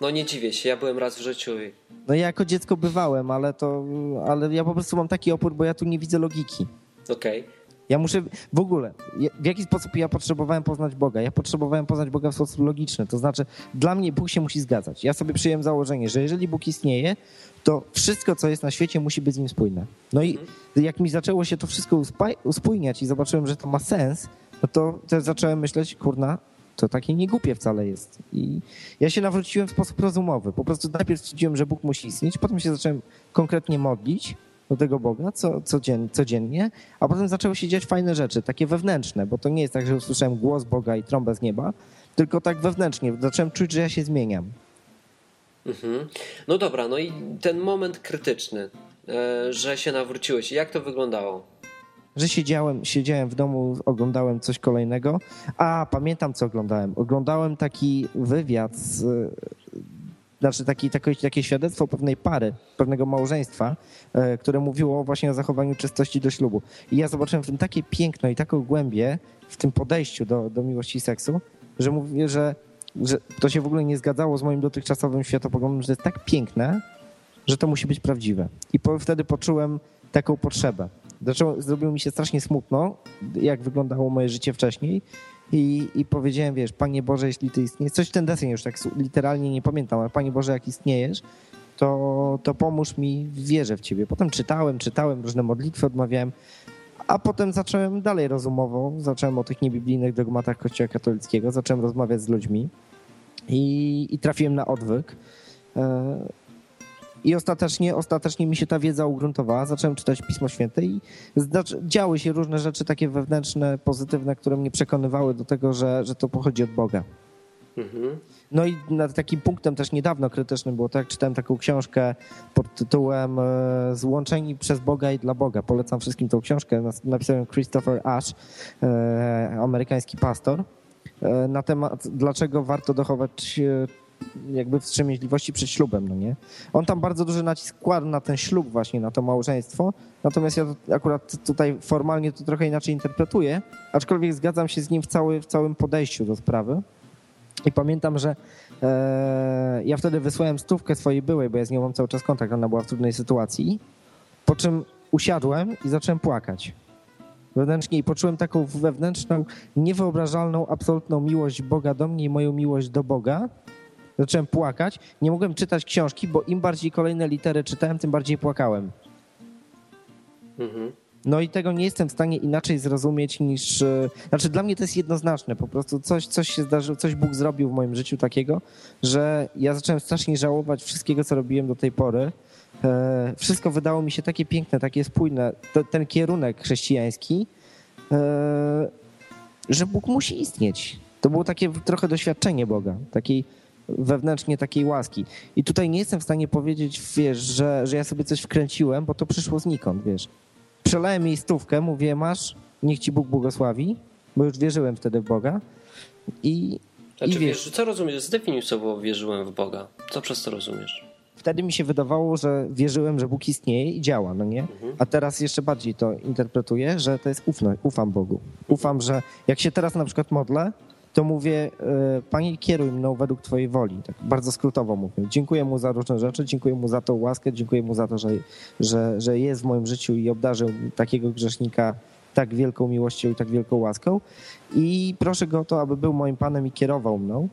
A: No nie dziwię się, ja byłem raz w życiu i...
B: No ja jako dziecko bywałem, ale to... Ale ja po prostu mam taki opór, bo ja tu nie widzę logiki.
A: Okej. Okay.
B: Ja muszę w ogóle, w jaki sposób ja potrzebowałem poznać Boga? Ja potrzebowałem poznać Boga w sposób logiczny. To znaczy, dla mnie Bóg się musi zgadzać. Ja sobie przyjąłem założenie, że jeżeli Bóg istnieje, to wszystko, co jest na świecie, musi być z nim spójne. No i mhm. jak mi zaczęło się to wszystko uspójniać i zobaczyłem, że to ma sens, no to też zacząłem myśleć, kurna, to takie niegłupie wcale jest. I ja się nawróciłem w sposób rozumowy. Po prostu najpierw stwierdziłem, że Bóg musi istnieć, potem się zacząłem konkretnie modlić do tego Boga co, codzien, codziennie, a potem zaczęły się dziać fajne rzeczy, takie wewnętrzne, bo to nie jest tak, że usłyszałem głos Boga i trąbę z nieba, tylko tak wewnętrznie. Zacząłem czuć, że ja się zmieniam.
A: Mhm. No dobra, no i ten moment krytyczny, e, że się nawróciłeś, jak to wyglądało?
B: że siedziałem, siedziałem w domu, oglądałem coś kolejnego. A, pamiętam co oglądałem. Oglądałem taki wywiad z znaczy taki, takie, takie świadectwo pewnej pary, pewnego małżeństwa, e, które mówiło właśnie o zachowaniu czystości do ślubu. I ja zobaczyłem w tym takie piękno i taką głębię w tym podejściu do, do miłości i seksu, że mówię, że, że to się w ogóle nie zgadzało z moim dotychczasowym światopoglądem, że to jest tak piękne, że to musi być prawdziwe. I po, wtedy poczułem taką potrzebę. Zaczęło, zrobiło mi się strasznie smutno, jak wyglądało moje życie wcześniej i, i powiedziałem, wiesz, Panie Boże, jeśli Ty istniejesz, coś ten deseń już tak literalnie nie pamiętam, ale Panie Boże, jak istniejesz, to, to pomóż mi, wierzę w Ciebie. Potem czytałem, czytałem, różne modlitwy odmawiałem, a potem zacząłem dalej rozumowo, zacząłem o tych niebiblijnych dogmatach Kościoła katolickiego, zacząłem rozmawiać z ludźmi i, i trafiłem na odwyk. I ostatecznie, ostatecznie mi się ta wiedza ugruntowała, zacząłem czytać Pismo Święte i działy się różne rzeczy takie wewnętrzne, pozytywne, które mnie przekonywały do tego, że, że to pochodzi od Boga. Mhm. No i nad takim punktem też niedawno krytycznym było tak, czytałem taką książkę pod tytułem e, Złączeni przez Boga i dla Boga. Polecam wszystkim tą książkę. Napisałem Christopher Ash, e, amerykański pastor, e, na temat dlaczego warto dochować jakby wstrzemięźliwości przed ślubem, no nie? On tam bardzo duży nacisk kładł na ten ślub właśnie, na to małżeństwo, natomiast ja akurat tutaj formalnie to trochę inaczej interpretuję, aczkolwiek zgadzam się z nim w, cały, w całym podejściu do sprawy. I pamiętam, że e, ja wtedy wysłałem stówkę swojej byłej, bo ja z nią mam cały czas kontakt, ona była w trudnej sytuacji, po czym usiadłem i zacząłem płakać wewnętrznie i poczułem taką wewnętrzną, niewyobrażalną, absolutną miłość Boga do mnie i moją miłość do Boga. Zacząłem płakać. Nie mogłem czytać książki, bo im bardziej kolejne litery czytałem, tym bardziej płakałem. Mhm. No i tego nie jestem w stanie inaczej zrozumieć niż. E, znaczy, dla mnie to jest jednoznaczne. Po prostu coś, coś się zdarzyło, coś Bóg zrobił w moim życiu takiego, że ja zacząłem strasznie żałować wszystkiego, co robiłem do tej pory. E, wszystko wydało mi się takie piękne, takie spójne. ten kierunek chrześcijański, e, że Bóg musi istnieć. To było takie trochę doświadczenie Boga, takiej wewnętrznie takiej łaski. I tutaj nie jestem w stanie powiedzieć, wiesz, że, że ja sobie coś wkręciłem, bo to przyszło znikąd, wiesz przelałem jej stówkę, mówię, masz, niech ci Bóg błogosławi, bo już wierzyłem wtedy w Boga. I,
A: znaczy, i wiesz, co rozumiesz? Zdefiniuj sobie, wierzyłem w Boga. Co przez to rozumiesz?
B: Wtedy mi się wydawało, że wierzyłem, że Bóg istnieje i działa, no nie? Mhm. A teraz jeszcze bardziej to interpretuję, że to jest ufność, ufam Bogu. Ufam, że jak się teraz na przykład modlę, to mówię, e, Panie, kieruj mną według Twojej woli. Tak bardzo skrótowo mówię. Dziękuję Mu za różne rzeczy, dziękuję Mu za tą łaskę, dziękuję Mu za to, że, że, że jest w moim życiu i obdarzył takiego grzesznika tak wielką miłością i tak wielką łaską. I proszę Go o to, aby był moim Panem i kierował mną.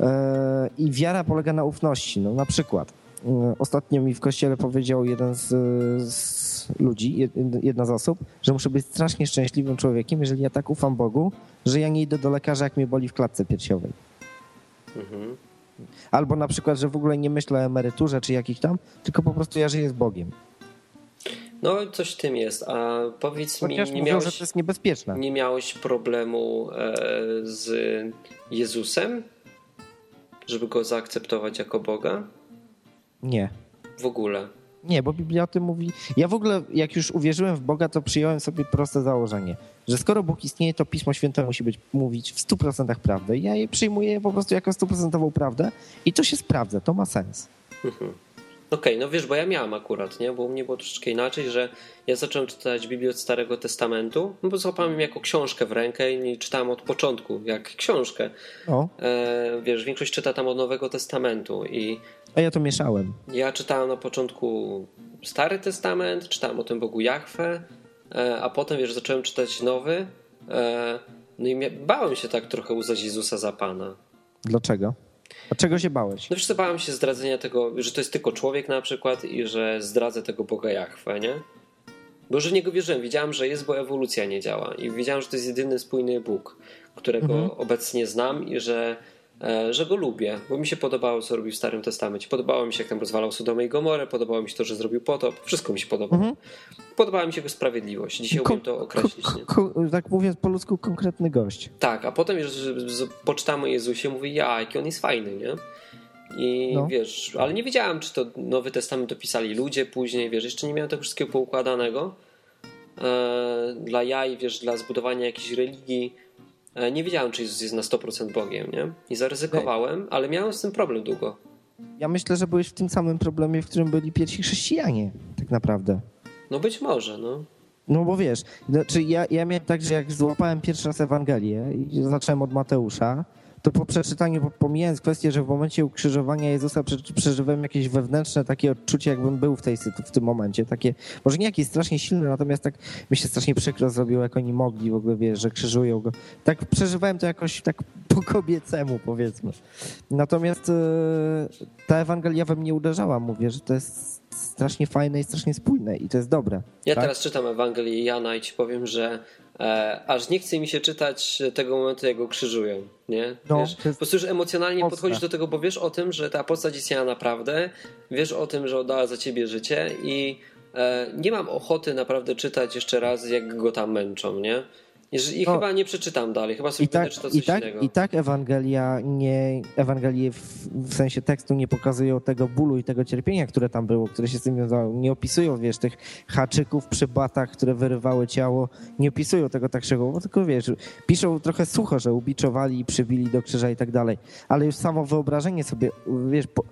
B: E, I wiara polega na ufności. No, na przykład, e, ostatnio mi w kościele powiedział jeden z, z ludzi, jedna z osób, że muszę być strasznie szczęśliwym człowiekiem, jeżeli ja tak ufam Bogu, że ja nie idę do lekarza, jak mnie boli w klatce piersiowej. Mhm. Albo na przykład, że w ogóle nie myślę o emeryturze czy jakiś tam, tylko po prostu ja żyję z Bogiem.
A: No, coś w tym jest. A powiedz
B: Chociaż
A: mi,
B: nie mówią, miałeś, że to jest niebezpieczne.
A: Nie miałeś problemu e, z Jezusem, żeby go zaakceptować jako Boga?
B: Nie.
A: W ogóle.
B: Nie, bo Biblia o tym mówi. Ja w ogóle, jak już uwierzyłem w Boga, to przyjąłem sobie proste założenie, że skoro Bóg istnieje, to Pismo Święte musi być mówić w 100% prawdę. Ja je przyjmuję po prostu jako stuprocentową prawdę i to się sprawdza, to ma sens.
A: Mhm. Okej, okay, no wiesz, bo ja miałem akurat, nie? Bo u mnie było troszeczkę inaczej, że ja zacząłem czytać Biblię od Starego Testamentu, no bo złapałem ją jako książkę w rękę i czytałem od początku, jak książkę. O. E, wiesz, większość czyta tam od Nowego Testamentu i
B: a ja to mieszałem.
A: Ja czytałem na początku Stary Testament, czytałem o tym Bogu Jahwe, e, a potem, wiesz, zacząłem czytać Nowy. E, no i bałem się tak trochę uznać Jezusa za Pana.
B: Dlaczego? A czego się bałeś?
A: No wiesz, bałem się zdradzenia tego, że to jest tylko człowiek na przykład i że zdradzę tego Boga Jahwe, nie? Bo już w niego wierzyłem, wiedziałem, że jest, bo ewolucja nie działa i wiedziałem, że to jest jedyny spójny Bóg, którego mhm. obecnie znam i że że go lubię, bo mi się podobało, co robił w Starym Testamencie. Podobało mi się, jak tam rozwalał Sodomę i Gomorę, podobało mi się to, że zrobił potop. Wszystko mi się podobało. Mhm. Podobała mi się jego sprawiedliwość. Dzisiaj ko- umiem to określić. Ko-
B: ko- tak mówiąc po ludzku, konkretny gość.
A: Tak, a potem już poczytamy o Jezusie, mówię, ja, jaki on jest fajny, nie? I no. wiesz, ale nie wiedziałem, czy to Nowy Testament dopisali ludzie później, wiesz, jeszcze nie miałem tego wszystkiego poukładanego. E, dla jaj, wiesz, dla zbudowania jakiejś religii E, nie wiedziałem, czy Jezus jest na 100% Bogiem, nie? I zaryzykowałem, ale miałem z tym problem długo.
B: Ja myślę, że byłeś w tym samym problemie, w którym byli pierwsi chrześcijanie, tak naprawdę.
A: No być może, no.
B: No bo wiesz, znaczy ja, ja miałem tak, że jak złapałem pierwszy raz Ewangelię i zacząłem od Mateusza, to po przeczytaniu, pomijając kwestię, że w momencie ukrzyżowania Jezusa przeżywałem jakieś wewnętrzne takie odczucie, jakbym był w, tej, w tym momencie. Takie, może nie jakieś strasznie silne, natomiast tak mi się strasznie przykro zrobiło, jak oni mogli w ogóle, wiesz, że krzyżują go. Tak przeżywałem to jakoś tak po kobiecemu, powiedzmy. Natomiast e, ta Ewangelia we mnie uderzała. Mówię, że to jest strasznie fajne i strasznie spójne i to jest dobre.
A: Ja tak? teraz czytam Ewangelię Jana i ci powiem, że aż nie chce mi się czytać tego momentu, jak go krzyżują. Nie? No, wiesz, po prostu już emocjonalnie mocne. podchodzisz do tego, bo wiesz o tym, że ta postać istniała naprawdę, wiesz o tym, że oddała za ciebie życie i e, nie mam ochoty naprawdę czytać jeszcze raz, jak go tam męczą, nie? I no, chyba nie przeczytam dalej, chyba sobie i tak,
B: i tak,
A: innego.
B: I tak Ewangelia nie, Ewangelie w, w, sensie tekstu nie pokazują tego bólu i tego cierpienia, które tam było, które się z tym wiązało. Nie opisują, wiesz, tych haczyków przy batach, które wyrywały ciało. Nie opisują tego tak szczegółowo, tylko wiesz, piszą trochę sucho, że ubiczowali i przybili do krzyża i tak dalej. Ale już samo wyobrażenie sobie, wiesz, po,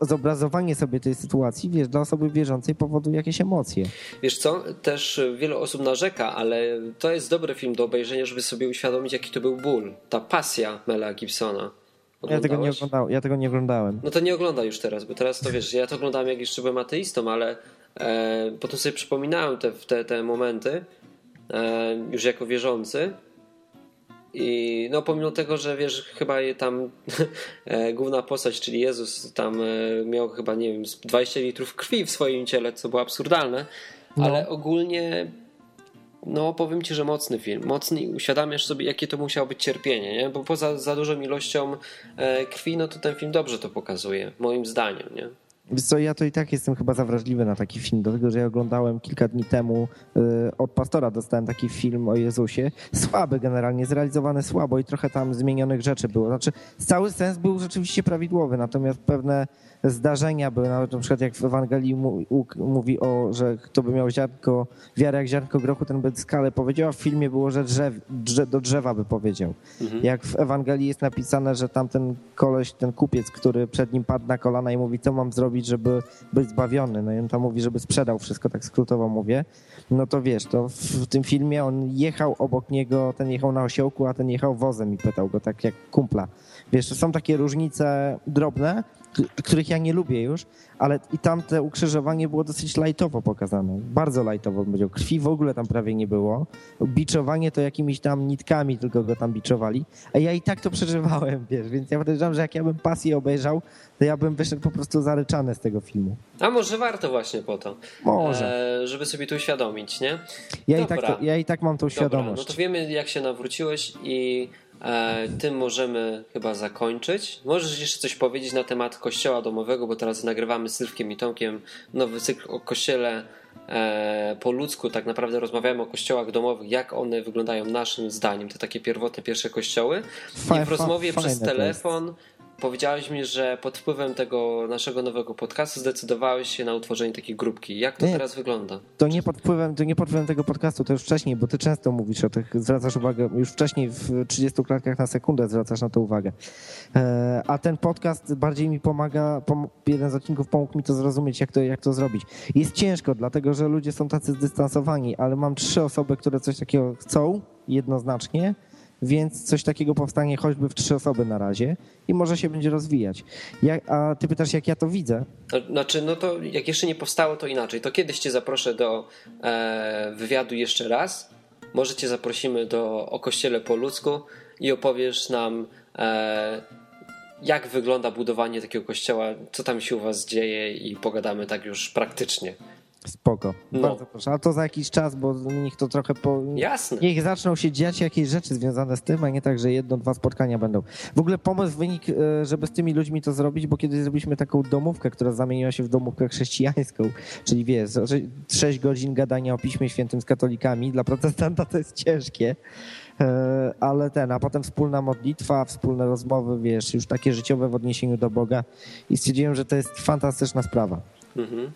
B: zobrazowanie sobie tej sytuacji, wiesz, dla osoby wierzącej powoduje jakieś emocje.
A: Wiesz co, też wiele osób narzeka, ale to jest dobry film do obejrzenia, żeby sobie uświadomić, jaki to był ból. Ta pasja Mela Gibsona.
B: Ja tego, nie oglądałem, ja tego nie oglądałem.
A: No to nie ogląda już teraz, bo teraz to wiesz, ja to oglądałem jak jeszcze byłem ateistą, ale e, potem sobie przypominałem te, te, te momenty e, już jako wierzący i no pomimo tego, że wiesz, chyba tam e, główna postać, czyli Jezus tam e, miał chyba, nie wiem, 20 litrów krwi w swoim ciele, co było absurdalne, no. ale ogólnie no powiem ci, że mocny film. Mocny i uświadamiasz sobie, jakie to musiało być cierpienie, nie? Bo poza za dużą ilością e, krwi, no to ten film dobrze to pokazuje, moim zdaniem, nie?
B: Wiesz co, ja to i tak jestem chyba zawrażliwy na taki film, dlatego że ja oglądałem kilka dni temu y, od Pastora dostałem taki film o Jezusie. Słaby generalnie, zrealizowany słabo i trochę tam zmienionych rzeczy było. Znaczy cały sens był rzeczywiście prawidłowy, natomiast pewne zdarzenia były, nawet na przykład jak w Ewangelii mówi o, że kto by miał ziarnko, wiarę jak ziarnko grochu, ten by skalę powiedział, a w filmie było, że drzew, drze, do drzewa by powiedział. Mhm. Jak w Ewangelii jest napisane, że tamten koleś, ten kupiec, który przed nim padł na kolana i mówi, co mam zrobić, żeby być zbawiony. No i on tam mówi, żeby sprzedał wszystko, tak skrótowo mówię. No to wiesz, to w tym filmie on jechał obok niego, ten jechał na osiołku, a ten jechał wozem i pytał go tak jak kumpla. Wiesz, to są takie różnice drobne, których ja nie lubię już, ale i tam te ukrzyżowanie było dosyć lajtowo pokazane. Bardzo lajtowo bym powiedział. Krwi w ogóle tam prawie nie było. Biczowanie to jakimiś tam nitkami tylko go tam biczowali. A ja i tak to przeżywałem, wiesz, więc ja podejrzewam, że jak ja bym pasję obejrzał, to ja bym wyszedł po prostu zaryczany z tego filmu.
A: A może warto właśnie po to.
B: Może.
A: E, żeby sobie to uświadomić, nie?
B: Ja i, tak to, ja i tak mam tą świadomość. Dobra,
A: no to wiemy, jak się nawróciłeś i E, tym możemy chyba zakończyć. Możesz jeszcze coś powiedzieć na temat kościoła domowego, bo teraz nagrywamy z Sylwkiem i Tomkiem nowy cykl o kościele e, po ludzku. Tak naprawdę rozmawiamy o kościołach domowych, jak one wyglądają naszym zdaniem. Te takie pierwotne pierwsze kościoły. I w rozmowie przez telefon powiedziałeś mi, że pod wpływem tego naszego nowego podcastu zdecydowałeś się na utworzenie takiej grupki. Jak to nie, teraz wygląda?
B: To nie, pod wpływem, to nie pod wpływem tego podcastu, to już wcześniej, bo ty często mówisz o tych, zwracasz uwagę, już wcześniej w 30 klatkach na sekundę zwracasz na to uwagę. E, a ten podcast bardziej mi pomaga, jeden z odcinków pomógł mi to zrozumieć, jak to, jak to zrobić. Jest ciężko, dlatego że ludzie są tacy zdystansowani, ale mam trzy osoby, które coś takiego chcą jednoznacznie, więc coś takiego powstanie choćby w trzy osoby na razie i może się będzie rozwijać. Jak, a ty pytasz, jak ja to widzę?
A: Znaczy, no to jak jeszcze nie powstało, to inaczej. To kiedyś cię zaproszę do e, wywiadu jeszcze raz. Może cię zaprosimy do, o kościele po ludzku i opowiesz nam, e, jak wygląda budowanie takiego kościoła, co tam się u was dzieje i pogadamy tak już praktycznie.
B: Spoko. No. Bardzo proszę. A to za jakiś czas, bo niech to trochę po...
A: Jasne.
B: Niech zaczną się dziać jakieś rzeczy związane z tym, a nie tak, że jedno, dwa spotkania będą. W ogóle pomysł wynik, e, żeby z tymi ludźmi to zrobić, bo kiedyś zrobiliśmy taką domówkę, która zamieniła się w domówkę chrześcijańską, czyli wiesz, sześć godzin gadania o Piśmie Świętym z katolikami. Dla protestanta to jest ciężkie e, ale ten, a potem wspólna modlitwa, wspólne rozmowy, wiesz, już takie życiowe w odniesieniu do Boga i stwierdziłem, że to jest fantastyczna sprawa. Mhm.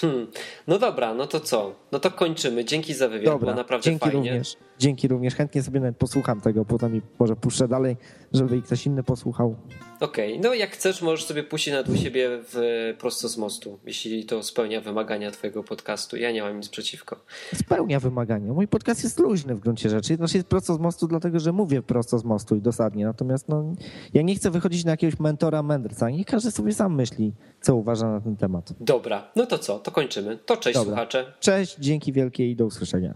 A: Hmm. No dobra, no to co? No to kończymy. Dzięki za wywiad, dobra, było naprawdę
B: dzięki
A: fajnie.
B: Również, dzięki również. Chętnie sobie nawet posłucham tego, potem mi może puszczę dalej, żeby ktoś inny posłuchał.
A: Okej, okay. no jak chcesz, możesz sobie puścić nad u siebie w, prosto z mostu, jeśli to spełnia wymagania twojego podcastu. Ja nie mam nic przeciwko.
B: Spełnia wymagania. Mój podcast jest luźny w gruncie rzeczy. Znaczy jest prosto z mostu, dlatego że mówię prosto z mostu i dosadnie. Natomiast no, ja nie chcę wychodzić na jakiegoś mentora, mędrca. Niech każdy sobie sam myśli, co uważa na ten temat.
A: Dobra, no to co? To kończymy. To cześć Dobra. słuchacze.
B: Cześć, dzięki wielkie i do usłyszenia.